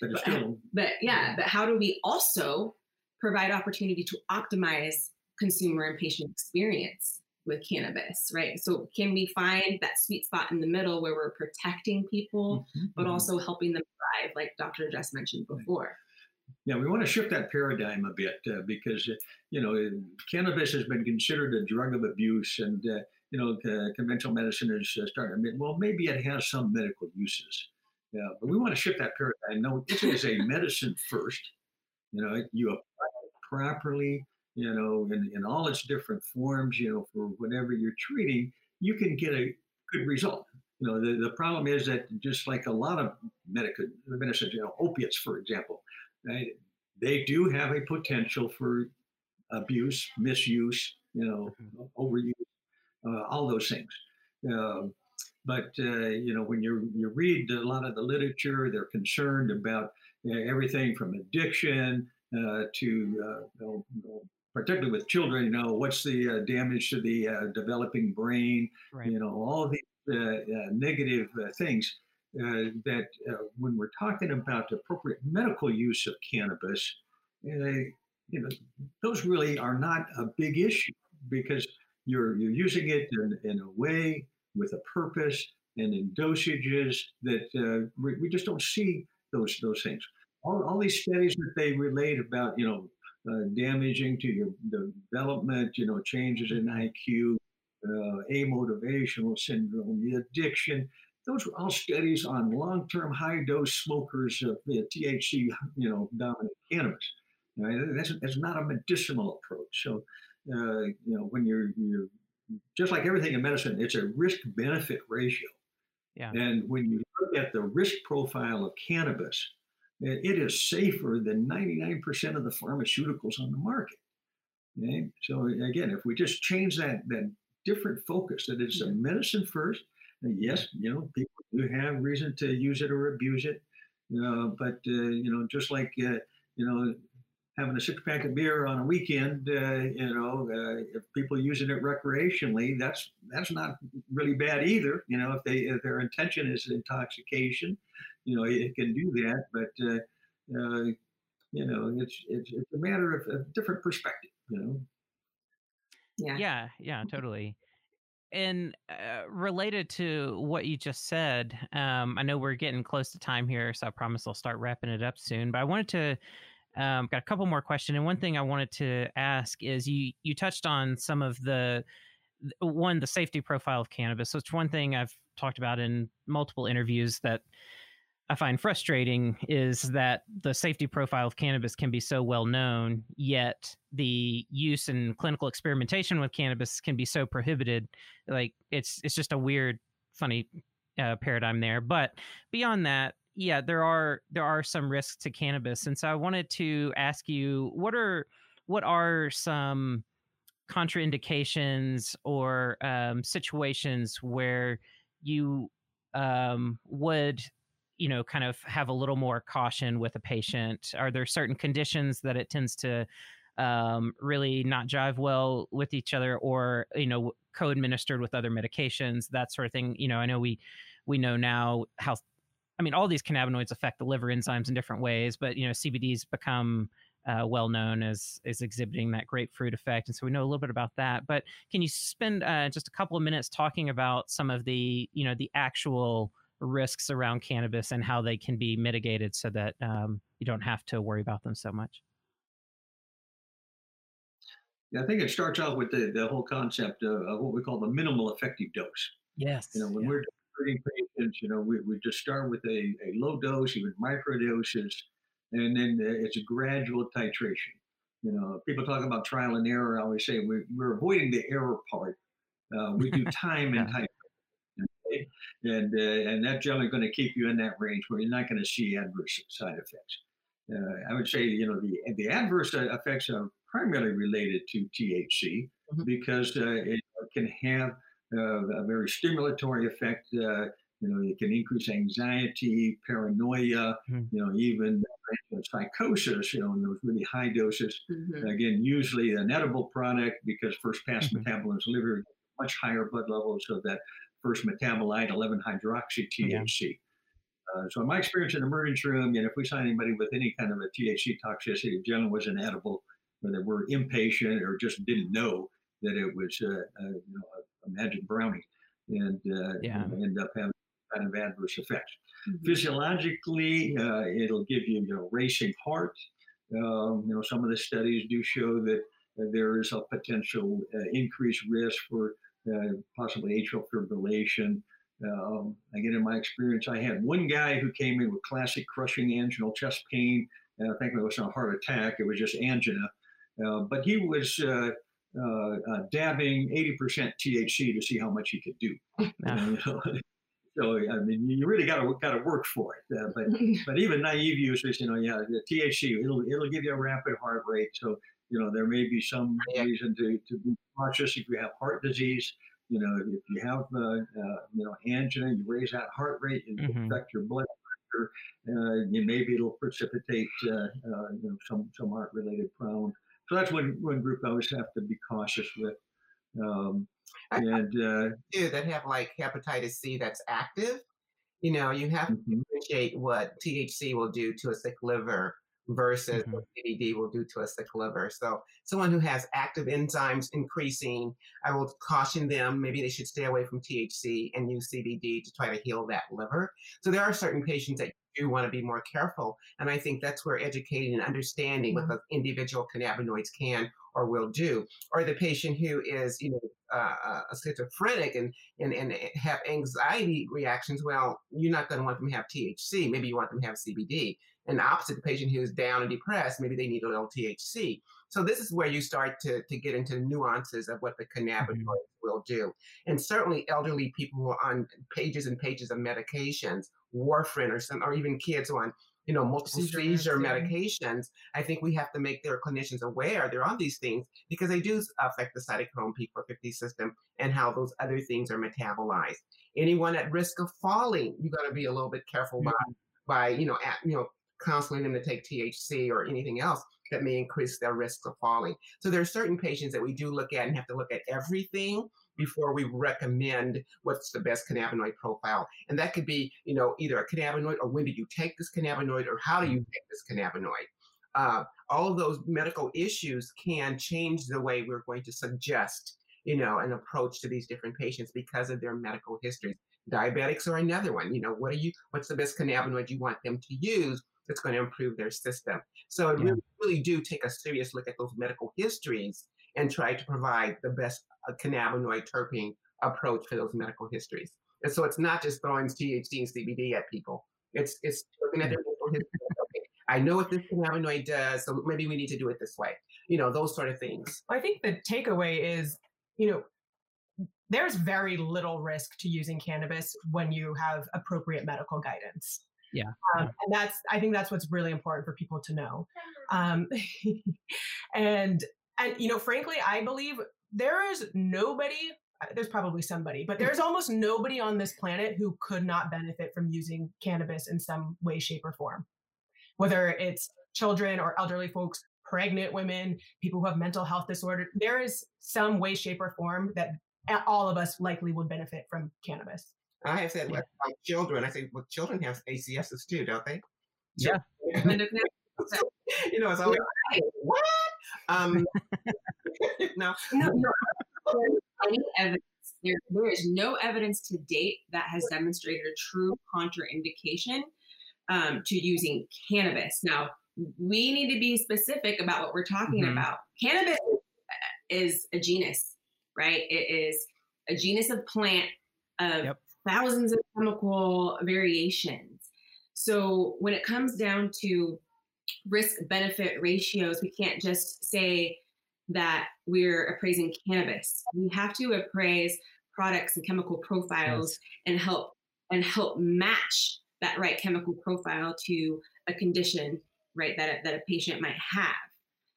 But, but, still, but yeah, yeah, but how do we also provide opportunity to optimize consumer and patient experience with cannabis, right? So can we find that sweet spot in the middle where we're protecting people, mm-hmm. but mm-hmm. also helping them thrive, like Dr. Jess mentioned before? Yeah, we want to shift that paradigm a bit uh, because, uh, you know, cannabis has been considered a drug of abuse and uh, you know, uh, conventional medicine is uh, starting. to well, maybe it has some medical uses. Yeah, but we want to shift that paradigm. No, this is a medicine first. You know, you apply it properly. You know, in, in all its different forms. You know, for whatever you're treating, you can get a good result. You know, the, the problem is that just like a lot of medical medicine, you know, opiates, for example, right, they do have a potential for abuse, misuse, you know, mm-hmm. overuse uh, all those things. Um, but uh, you know, when you you read a lot of the literature, they're concerned about uh, everything from addiction uh, to you know, particularly with children. You know, what's the damage to the developing brain? Right. You know, all these negative things. Uh, that uh, when we're talking about appropriate medical use of cannabis, uh, you know, those really are not a big issue because you're you're using it in, in a way with a purpose and in dosages that uh, we, we, just don't see those those things. All, all these studies that they relate about, you know, uh, damaging to your development, you know, changes in IQ, uh, amotivational syndrome, the addiction. Those were all studies on long-term high-dose smokers of uh, THC, you know, dominant cannabis. Right? That's, that's not a medicinal approach. So uh, you know, when you're you're just like everything in medicine, it's a risk benefit ratio. Yeah. And when you look at the risk profile of cannabis, it is safer than 99% of the pharmaceuticals on the market. Okay? So again, if we just change that that different focus, that it's a medicine first. yes, you know, people do have reason to use it or abuse it, uh, but uh, you know, just like uh, you know, having a six pack of beer on a weekend, uh, you know, uh, if people using it recreationally, that's that's not really bad either. You know, if they if their intention is intoxication, you know, it can do that. But uh, uh you know, it's, it's it's a matter of a different perspective. You know. Yeah. Yeah. Yeah. Totally and uh, related to what you just said, um, I know we're getting close to time here, so I promise I'll start wrapping it up soon. But I wanted to um, got a couple more questions, and one thing I wanted to ask is you you touched on some of the one the safety profile of cannabis. So it's one thing I've talked about in multiple interviews that I find frustrating is that the safety profile of cannabis can be so well known, yet the use and clinical experimentation with cannabis can be so prohibited. Like it's it's just a weird, funny uh, paradigm there. But beyond that, yeah, there are there are some risks to cannabis, and so I wanted to ask you what are what are some contraindications or um, situations where you um, would you know kind of have a little more caution with a patient? Are there certain conditions that it tends to um, really not jive well with each other or you know co-administered with other medications that sort of thing? You know i know we we know now how i mean all these cannabinoids affect the liver enzymes in different ways but you know cbd's become uh, well known as is exhibiting that grapefruit effect, and so we know a little bit about that. But can you spend uh, just a couple of minutes talking about some of the you know the actual risks around cannabis and how they can be mitigated so that um, you don't have to worry about them so much? Yeah, I think it starts out with the, the whole concept of, of what we call the minimal effective dose. Yes. You know, when yeah. we're patients, you know, we, we just start with a, a low dose, even micro doses, and then it's a gradual titration. You know, people talk about trial and error. I always say we, we're avoiding the error part. Uh, we do time and titration and uh, and that's generally going to keep you in that range where you're not going to see adverse side effects. Uh, I would say you know the the adverse effects are primarily related to THC mm-hmm. because uh, it can have uh, a very stimulatory effect. Uh, you know, it can increase anxiety, paranoia, mm-hmm. you know, even psychosis, you know, in those really high doses. Mm-hmm. Again, usually an edible product because first pass mm-hmm. metabolism liver much higher blood levels of that first metabolite, 11 hydroxy THC. Yeah. Uh, so in my experience in the emergency room, you know, if we saw anybody with any kind of a THC toxicity, it generally was inedible, or they were impatient or just didn't know that it was, uh, uh, you know, a, magic brownie, and uh, yeah. end up having kind of adverse effects. Mm-hmm. Physiologically, uh, it'll give you, you know, racing heart. Um, you know, some of the studies do show that there is a potential uh, increased risk for uh, possibly atrial fibrillation. Um, again, in my experience, I had one guy who came in with classic crushing anginal chest pain. And I think it wasn't a heart attack, it was just angina. Uh, but he was uh, uh, dabbing 80% THC to see how much he could do. so I mean, you really got to got to work for it. Uh, but but even naive users, you know, yeah, the THC it'll it'll give you a rapid heart rate. So you know, there may be some reason to, to be cautious if you have heart disease. You know, if you have, uh, uh, you know, angina, you raise that heart rate, it mm-hmm. affect your blood pressure. Uh, you maybe it'll precipitate, uh, uh, you know, some some heart-related problem. So that's one one group I always have to be cautious with. Um, and uh, that have like hepatitis C that's active. You know, you have mm-hmm. to appreciate what THC will do to a sick liver versus mm-hmm. what CBD will do to a sick liver. So someone who has active enzymes increasing, I will caution them, maybe they should stay away from THC and use CBD to try to heal that liver. So there are certain patients that do want to be more careful. And I think that's where educating and understanding mm-hmm. what the individual cannabinoids can or will do. Or the patient who is, you know, uh, uh a schizophrenic and, and, and have anxiety reactions, well, you're not going to want them to have THC. Maybe you want them to have CBD. And opposite, the patient who's down and depressed, maybe they need a little THC. So this is where you start to, to get into nuances of what the cannabinoids mm-hmm. will do. And certainly elderly people who are on pages and pages of medications, warfarin or some, or even kids who are on you know, multiple seizure medications, I think we have to make their clinicians aware they're on these things because they do affect the cytochrome P450 system and how those other things are metabolized. Anyone at risk of falling, you got to be a little bit careful mm-hmm. by, by you know, at, you know, counseling them to take THC or anything else that may increase their risk of falling. So there are certain patients that we do look at and have to look at everything before we recommend what's the best cannabinoid profile. And that could be, you know, either a cannabinoid or when do you take this cannabinoid or how do you take this cannabinoid. Uh, all of those medical issues can change the way we're going to suggest, you know, an approach to these different patients because of their medical histories. Diabetics are another one. You know, what are you? What's the best cannabinoid you want them to use that's going to improve their system? So yeah. we really do take a serious look at those medical histories and try to provide the best uh, cannabinoid terpene approach for those medical histories. And so it's not just throwing THC and CBD at people. It's it's looking at their medical history. Okay, I know what this cannabinoid does, so maybe we need to do it this way. You know, those sort of things. I think the takeaway is, you know, there's very little risk to using cannabis when you have appropriate medical guidance. Yeah. Um, and that's, I think that's what's really important for people to know. Um, and, and, you know, frankly, I believe there is nobody, uh, there's probably somebody, but there's almost nobody on this planet who could not benefit from using cannabis in some way, shape, or form. Whether it's children or elderly folks, pregnant women, people who have mental health disorder, there is some way, shape, or form that all of us likely would benefit from cannabis. I have said yeah. like children. I say, well, children have ECSs too, don't they? Yeah. you know, it's always like, what? Um, no, no, no. Any evidence? There, there is no evidence to date that has demonstrated a true contraindication um, to using cannabis. Now, we need to be specific about what we're talking mm-hmm. about. Cannabis is a genus right? It is a genus of plant of yep. Thousands of chemical variations. So when it comes down to risk benefit ratios, we can't just say that we're appraising cannabis. We have to appraise products and chemical profiles yes. and help and help match that right chemical profile to a condition right that a, that a patient might have.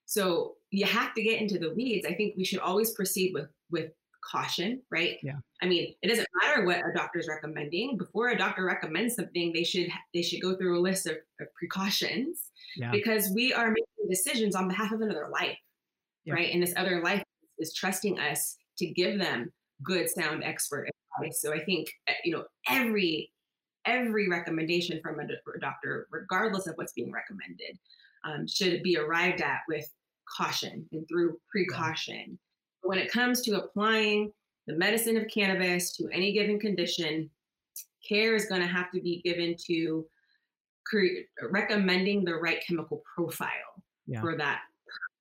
So you have to get into the weeds. I think we should always proceed with with caution, right? Yeah. I mean, it doesn't matter what a doctor's recommending. Before a doctor recommends something, they should they should go through a list of, of precautions yeah. because we are making decisions on behalf of another life, yeah. right? And this other life is trusting us to give them good, sound expert advice. So I think eh, you know every every recommendation from a doctor, regardless of what's being recommended, um, should be arrived at with caution and through precaution when it comes to applying the medicine of cannabis to any given condition, care is going to have to be given to cre- recommending the right chemical profile yeah. for that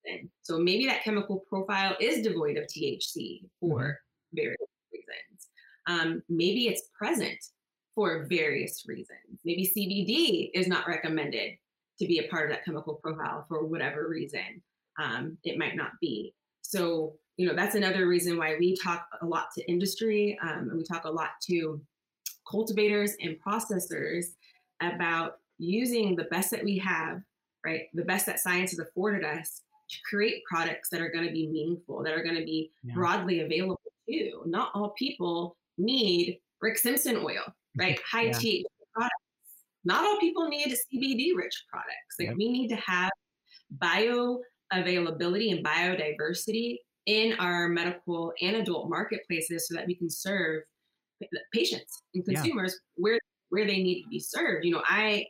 person. So maybe that chemical profile is devoid of THC for mm-hmm. various reasons. Um, maybe it's present for various reasons. Maybe CBD is not recommended to be a part of that chemical profile for whatever reason. Um, it might not be. So you know that's another reason why we talk a lot to industry um, and we talk a lot to cultivators and processors about using the best that we have right the best that science has afforded us to create products that are going to be meaningful that are going to be yeah. broadly available too not all people need rick simpson oil right high yeah. THC products not all people need cbd rich products like yep. we need to have bio availability and biodiversity in our medical and adult marketplaces so that we can serve patients and consumers yeah. where where they need to be served. You know, I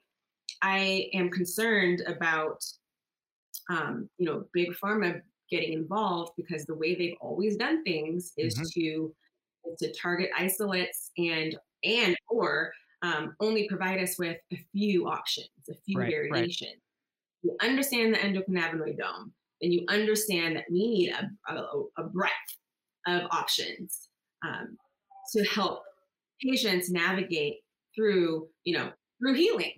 I am concerned about um, you know big pharma getting involved because the way they've always done things is mm-hmm. to to target isolates and and or um, only provide us with a few options, a few right, variations. Right. You understand the endocannabinoidome and you understand that we need a, a, a breadth of options um, to help patients navigate through, you know, through healing.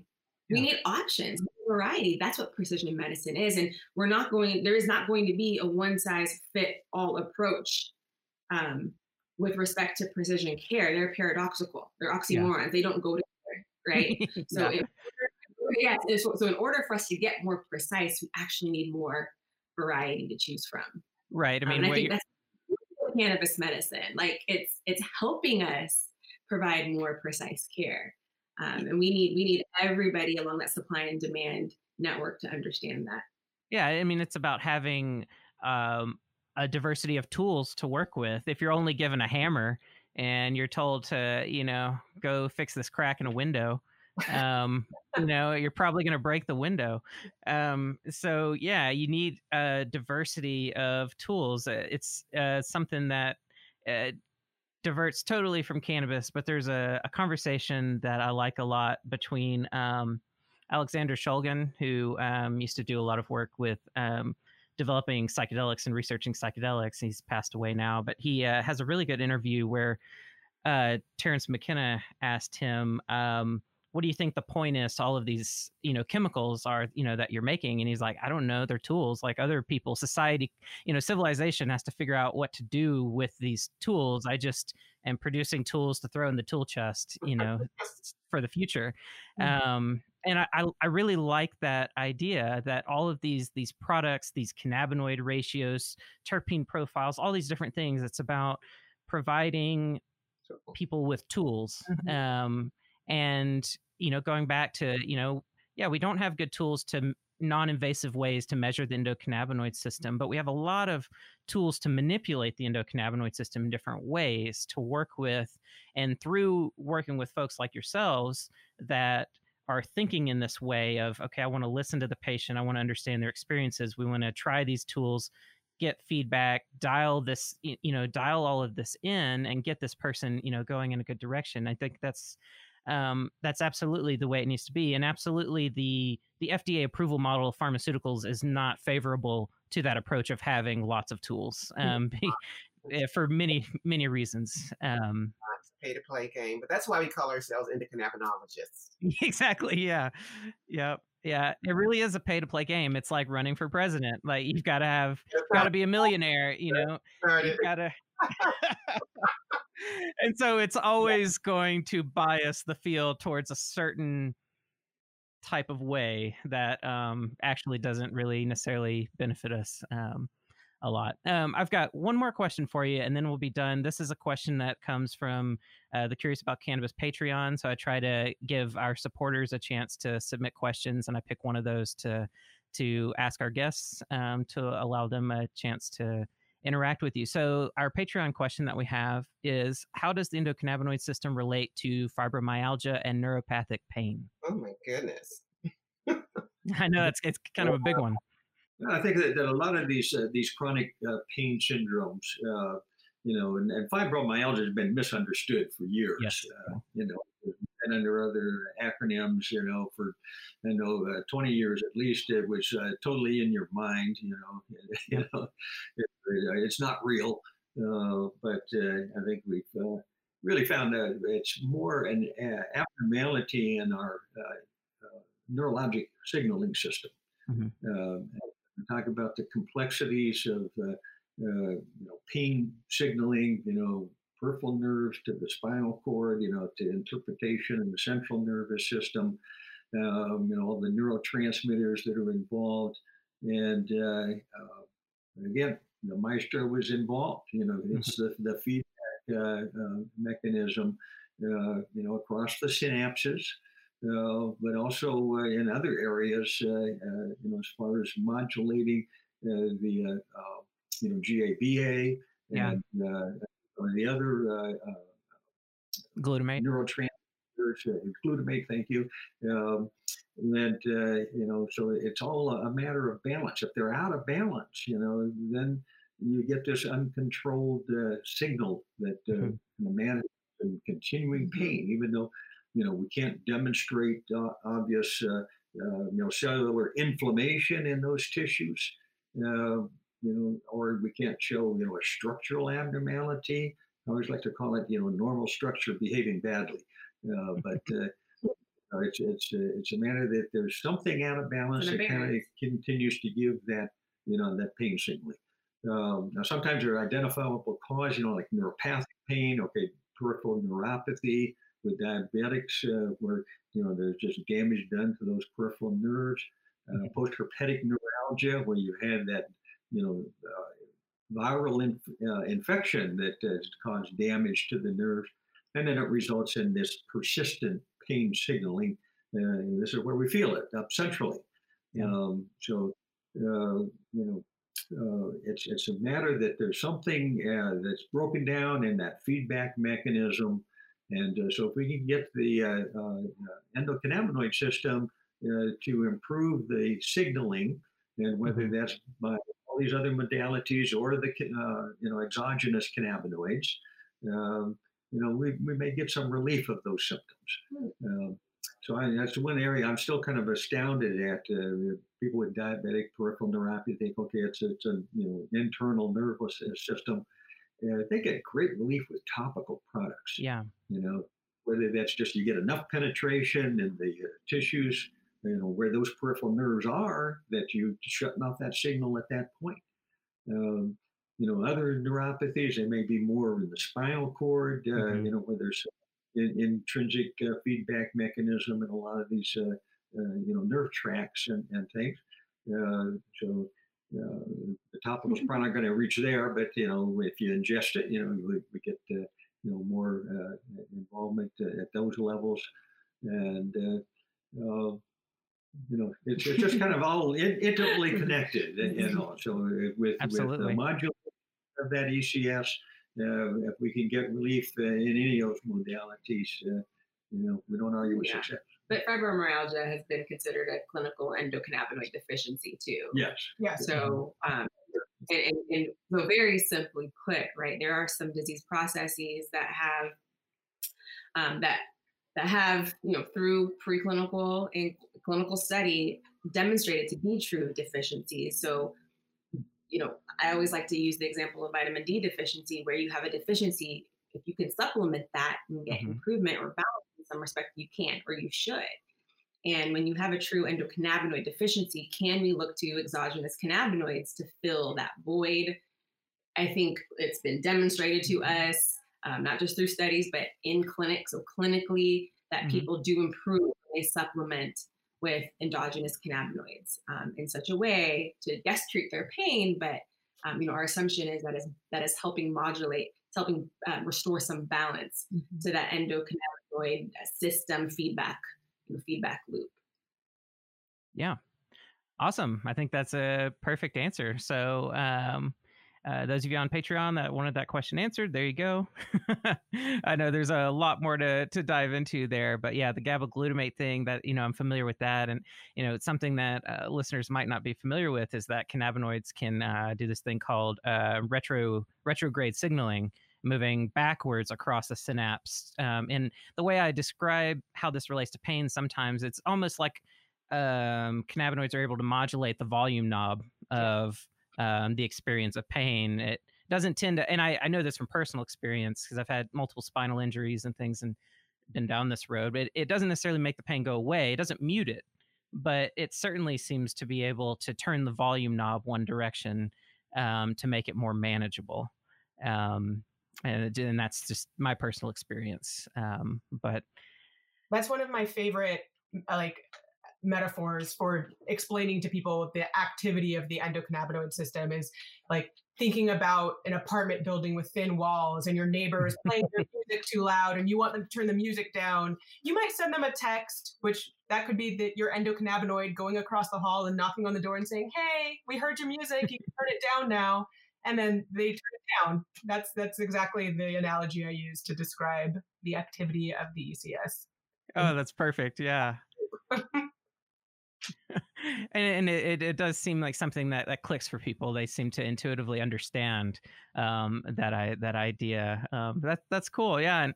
Yeah. We need options, variety. That's what precision medicine is. And we're not going, there is not going to be a one size fit all approach um, with respect to precision care. They're paradoxical, they're oxymorons, yeah. they don't go together, right? so, yeah. yeah, so, so in order for us to get more precise, we actually need more variety to choose from. Right. I mean, um, I think that's cannabis medicine. Like it's it's helping us provide more precise care, um, and we need we need everybody along that supply and demand network to understand that. Yeah, I mean, it's about having um, a diversity of tools to work with. If you're only given a hammer and you're told to, you know, go fix this crack in a window, um, you know, you're probably going to break the window. Um, so yeah, you need a diversity of tools. Uh, it's uh, something that uh, diverts totally from cannabis, but there's a, a, conversation that I like a lot between um, Alexander Shulgin, who um, used to do a lot of work with um, developing psychedelics and researching psychedelics. He's passed away now, but he uh, has a really good interview where uh, Terence McKenna asked him, um, "What do you think the point is all of these, you know, chemicals are, you know, that you're making?" And he's like, "I don't know. They're tools. Like other people, society, you know, civilization has to figure out what to do with these tools. I just am producing tools to throw in the tool chest, you know, for the future." Mm-hmm. Um, and I, I really like that idea that all of these these products, these cannabinoid ratios, terpene profiles, all these different things. It's about providing people with tools, mm-hmm. um, and you know, going back to you know, yeah, we don't have good tools to non-invasive ways to measure the endocannabinoid system, but we have a lot of tools to manipulate the endocannabinoid system in different ways to work with, and through working with folks like yourselves that are thinking in this way of okay i want to listen to the patient i want to understand their experiences we want to try these tools get feedback dial this you know dial all of this in and get this person you know going in a good direction. I think that's um, that's absolutely the way it needs to be and absolutely the the fda approval model of pharmaceuticals is not favorable to that approach of having lots of tools um, for many many reasons um, pay to play game, but that's why we call ourselves endocannabinologists. Exactly. Yeah. Yep. Yeah. It really is a pay to play game. It's like running for president. Like you've got to have, got to be a millionaire, you know, you've got to. and so it's always going to bias the field towards a certain type of way that um, actually doesn't really necessarily benefit us. Um, a lot. Um, I've got one more question for you, and then we'll be done. This is a question that comes from uh, the Curious About Cannabis Patreon. So I try to give our supporters a chance to submit questions, and I pick one of those to to ask our guests um, to allow them a chance to interact with you. So our Patreon question that we have is: How does the endocannabinoid system relate to fibromyalgia and neuropathic pain? Oh my goodness! I know it's it's kind of a big one. I think that, that a lot of these uh, these chronic uh, pain syndromes, uh, you know, and, and, fibromyalgia has been misunderstood for years. Yes. Uh, you know, and under other acronyms, you know, for I know uh, 20 years at least, it was uh, totally in your mind. You know, you know, it, it's not real. but I think we've really found that it's more an abnormality in our neurologic signaling system. Mm-hmm talk about the complexities of uh, uh, you know, pain signaling, you know, peripheral nerves to the spinal cord, you know, to interpretation in the central nervous system, um, you know, all the neurotransmitters that are involved. And uh, uh, again, the maestro was involved. You know, it's the, the feedback uh, uh, mechanism, you know, across the synapses. Uh, but also uh, in other areas, uh, you know, as far as modulating the you know GABA yeah. And the other glutamate neurotransmitters, glutamate. Thank you. Um, and uh, you know, so it's all a matter of balance. If they're out of balance, you know, then you get this uncontrolled uh, signal that uh, mm-hmm. and continuing pain, even though you know, we can't demonstrate uh, obvious, uh, uh, you know, cellular inflammation in those tissues, uh, you know, or we can't show, you know, a structural abnormality. I always like to call it, you know, normal structure behaving badly. Uh, but it's it's it's a matter that there's something out of balance that kind of continues to give that, you know, that pain signaling. Um, now, sometimes there are identifiable cause, you know, like neuropathic pain, okay, peripheral neuropathy, with diabetics, uh, where you know there's just damage done to those peripheral nerves. Uh, mm-hmm. post-herpetic neuralgia, where you had that you know uh, viral inf- uh, infection that has caused damage to the nerves, and then it results in this persistent pain signaling. Uh, and this is where we feel it up centrally. Um, so uh, you know, uh, it's it's a matter that there's something uh, that's broken down in that feedback mechanism, and uh, so if we can get the endocannabinoid system to improve the signaling, and whether mm-hmm. that's by all these other modalities or the you know exogenous cannabinoids, um, you know we, we may get some relief of those symptoms. Hmm. Um, so I, that's one area I'm still kind of astounded at. Uh, people with diabetic peripheral neuropathy think, okay, it's it's a you know internal nervous system. Uh, they get great relief with topical products. Yeah. You know, whether that's just you get enough penetration in the uh, tissues, you know, where those peripheral nerves are, that you shutting off that signal at that point. Um, you know, other neuropathies, they may be more in the spinal cord, uh, mm-hmm. you know, where there's in, intrinsic uh, feedback mechanism in a lot of these, uh, uh, you know, nerve tracts and, and things. so the topical is probably not going to reach there, but you know, if you ingest it, you know, we, we get you know more involvement at those levels, and you know, it's, it's just kind of all in, intimately connected, you know. So with, Absolutely. with the module of that ECS, uh, if we can get relief uh, in any of those modalities, uh, you know, we don't argue with yeah. success. But fibromyalgia has been considered a clinical endocannabinoid deficiency too. Yes. Yeah. So, um, and, and, so very simply put, right, there are some disease processes that have um, that that have you know through preclinical and clinical study demonstrated to be true deficiencies. So you know, I always like to use the example of vitamin D deficiency, where you have a deficiency. If you can supplement that and get mm-hmm. improvement or balance in some respect, you can't or you should. And when you have a true endocannabinoid deficiency, can we look to exogenous cannabinoids to fill that void? I think it's been demonstrated to mm-hmm. us, um, not just through studies, but in clinics. So clinically, that mm-hmm. people do improve when they supplement with endogenous cannabinoids um, in such a way to yes treat their pain, but um, you know our assumption is that is that is helping modulate, it's helping um, restore some balance mm-hmm. to that endocannabinoid system feedback you know, feedback loop. Yeah, awesome. I think that's a perfect answer. So um, uh, those of you on Patreon that wanted that question answered, there you go. I know there's a lot more to to dive into there, but yeah, the GABA glutamate thing that you know I'm familiar with that, and you know it's something that uh, listeners might not be familiar with is that cannabinoids can uh, do this thing called uh, retro retrograde signaling, moving backwards across the synapse. Um, and the way I describe how this relates to pain, sometimes it's almost like um, cannabinoids are able to modulate the volume knob of um, the experience of pain. It doesn't tend to, and I, I know this from personal experience because I've had multiple spinal injuries and things and been down this road, but it, it doesn't necessarily make the pain go away. It doesn't mute it, but it certainly seems to be able to turn the volume knob one direction um, to make it more manageable. Um, and, and that's just my personal experience. Um, but that's one of my favorite like metaphors for explaining to people the activity of the endocannabinoid system is like thinking about an apartment building with thin walls and your neighbors playing their music too loud and you want them to turn the music down. You might send them a text which that could be that your endocannabinoid going across the hall and knocking on the door and saying hey we heard your music. You can turn it down now. And then they turn it down. That's that's exactly the analogy i use to describe the activity of the ecs oh that's perfect. Yeah and, and it, it does seem like something that, that clicks for people. They seem to intuitively understand um, that I that idea. Um, that that's cool. Yeah, and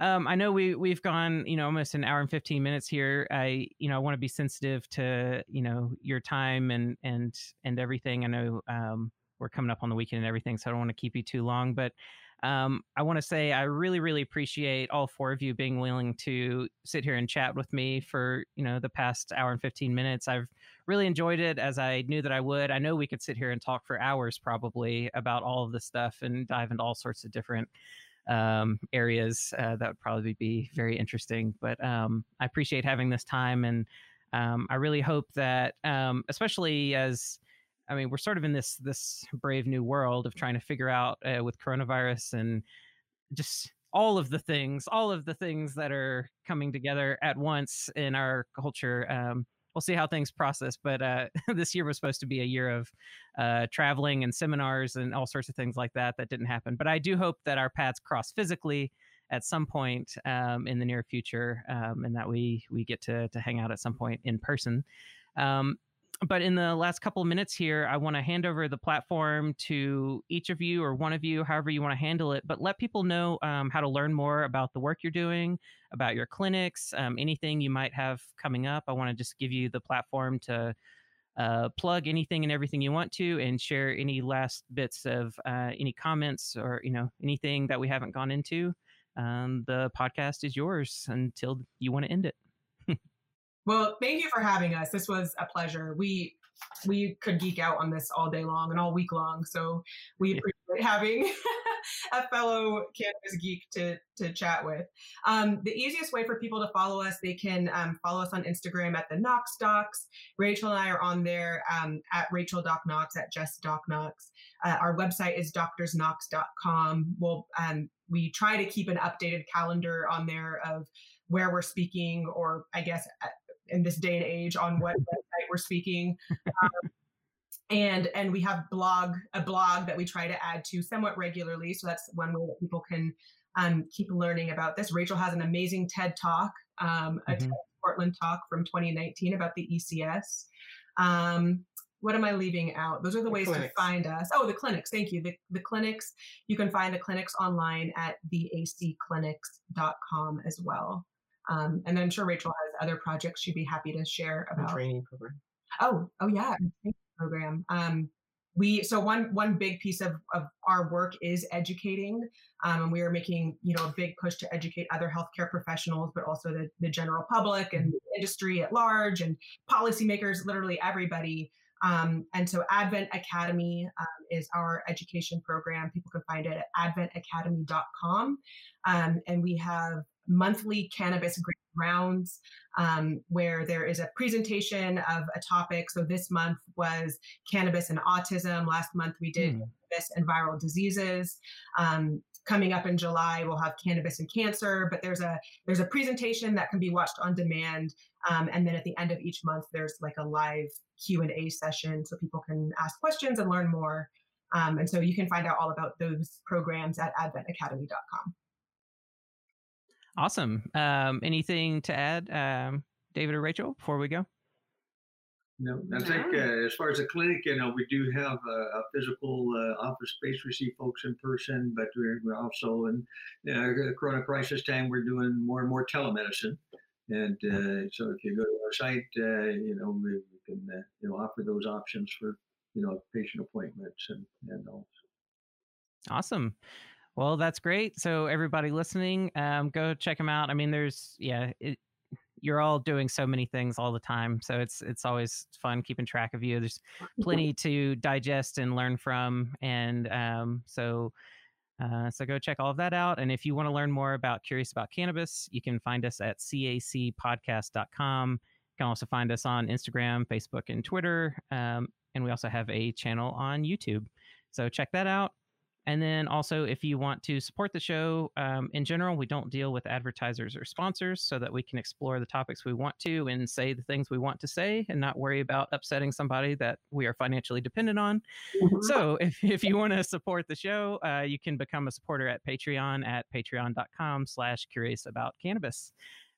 um, I know we we've gone you know almost an hour and fifteen minutes here. I you know I want to be sensitive to you know your time and and and everything. I know um, we're coming up on the weekend and everything, so I don't want to keep you too long, but. Um, I want to say I really, really appreciate all four of you being willing to sit here and chat with me for you know the past hour and fifteen minutes. I've really enjoyed it as I knew that I would. I know we could sit here and talk for hours probably about all of this stuff and dive into all sorts of different um, areas uh, that would probably be very interesting. But um, I appreciate having this time, and um, I really hope that, um, especially as I mean, we're sort of in this this brave new world of trying to figure out uh, with coronavirus and just all of the things, all of the things that are coming together at once in our culture. Um, we'll see how things process. But uh, this year was supposed to be a year of uh, traveling and seminars and all sorts of things like that. That didn't happen. But I do hope that our paths cross physically at some point um, in the near future, um, and that we we get to to hang out at some point in person. Um, but in the last couple of minutes here, I want to hand over the platform to each of you or one of you, however you want to handle it. But let people know um, how to learn more about the work you're doing, about your clinics, um, anything you might have coming up. I want to just give you the platform to uh, plug anything and everything you want to, and share any last bits of uh, any comments or you know anything that we haven't gone into. Um, the podcast is yours until you want to end it. Well, thank you for having us. This was a pleasure. We we could geek out on this all day long and all week long. So we appreciate having a fellow cannabis geek to to chat with. Um, the easiest way for people to follow us, they can um, follow us on Instagram at the Knox Docs. Rachel and I are on there um, at Rachel Doc Knox at Jess Doc Knox. Uh, our website is doctorsknox.com. We'll um, we try to keep an updated calendar on there of where we're speaking, or I guess in this day and age on what website we're speaking. Um, and and we have blog a blog that we try to add to somewhat regularly. So that's one way that people can um, keep learning about this. Rachel has an amazing TED talk, um, a mm-hmm. TED Portland talk from 2019 about the ECS. Um, what am I leaving out? Those are the, the ways clinics. to find us. Oh, the clinics. Thank you. The, the clinics, you can find the clinics online at theacclinics.com as well. Um, and I'm sure Rachel has other projects she'd be happy to share about. training program. Oh, oh yeah, program. Um, we so one one big piece of, of our work is educating, um, and we are making you know a big push to educate other healthcare professionals, but also the, the general public and industry at large and policymakers, literally everybody. Um, and so Advent Academy um, is our education program. People can find it at adventacademy.com. Um, and we have monthly cannabis rounds um, where there is a presentation of a topic. So this month was cannabis and autism. Last month we did mm. cannabis and viral diseases. Um, coming up in July, we'll have cannabis and cancer. But there's a there's a presentation that can be watched on demand. Um, and then at the end of each month, there's like a live Q and A session so people can ask questions and learn more. Um, and so you can find out all about those programs at adventacademy.com. Awesome. Um, anything to add, um, David or Rachel, before we go? No, I think uh, as far as the clinic, you know, we do have a, a physical uh, office space. We see folks in person, but we're, we're also in uh, Corona crisis time. We're doing more and more telemedicine, and uh, so if you go to our site, uh, you know, we, we can uh, you know offer those options for you know patient appointments and and all. Awesome. Well, that's great. So everybody listening, um, go check them out. I mean, there's yeah, it, you're all doing so many things all the time, so it's it's always fun keeping track of you. There's plenty to digest and learn from, and um, so. Uh, so go check all of that out. And if you want to learn more about Curious About Cannabis, you can find us at cacpodcast.com. You can also find us on Instagram, Facebook, and Twitter. Um, and we also have a channel on YouTube. So check that out. And then also, if you want to support the show um, in general, we don't deal with advertisers or sponsors so that we can explore the topics we want to and say the things we want to say and not worry about upsetting somebody that we are financially dependent on. Mm-hmm. So, if, if you want to support the show, uh, you can become a supporter at Patreon at patreon.com slash curious about cannabis.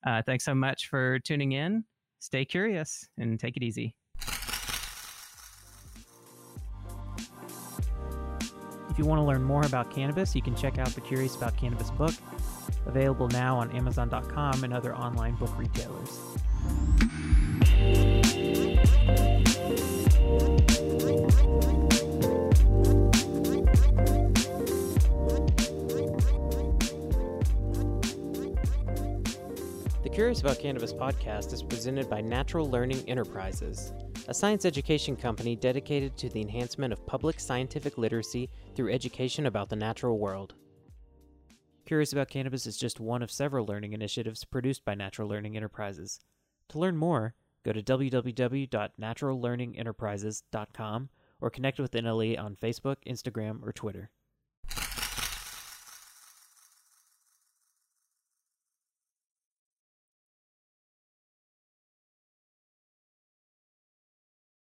Uh, thanks so much for tuning in. Stay curious and take it easy. If you want to learn more about cannabis, you can check out the Curious About Cannabis book, available now on Amazon.com and other online book retailers. The Curious About Cannabis podcast is presented by Natural Learning Enterprises a science education company dedicated to the enhancement of public scientific literacy through education about the natural world. Curious About Cannabis is just one of several learning initiatives produced by Natural Learning Enterprises. To learn more, go to www.naturallearningenterprises.com or connect with NLE on Facebook, Instagram, or Twitter.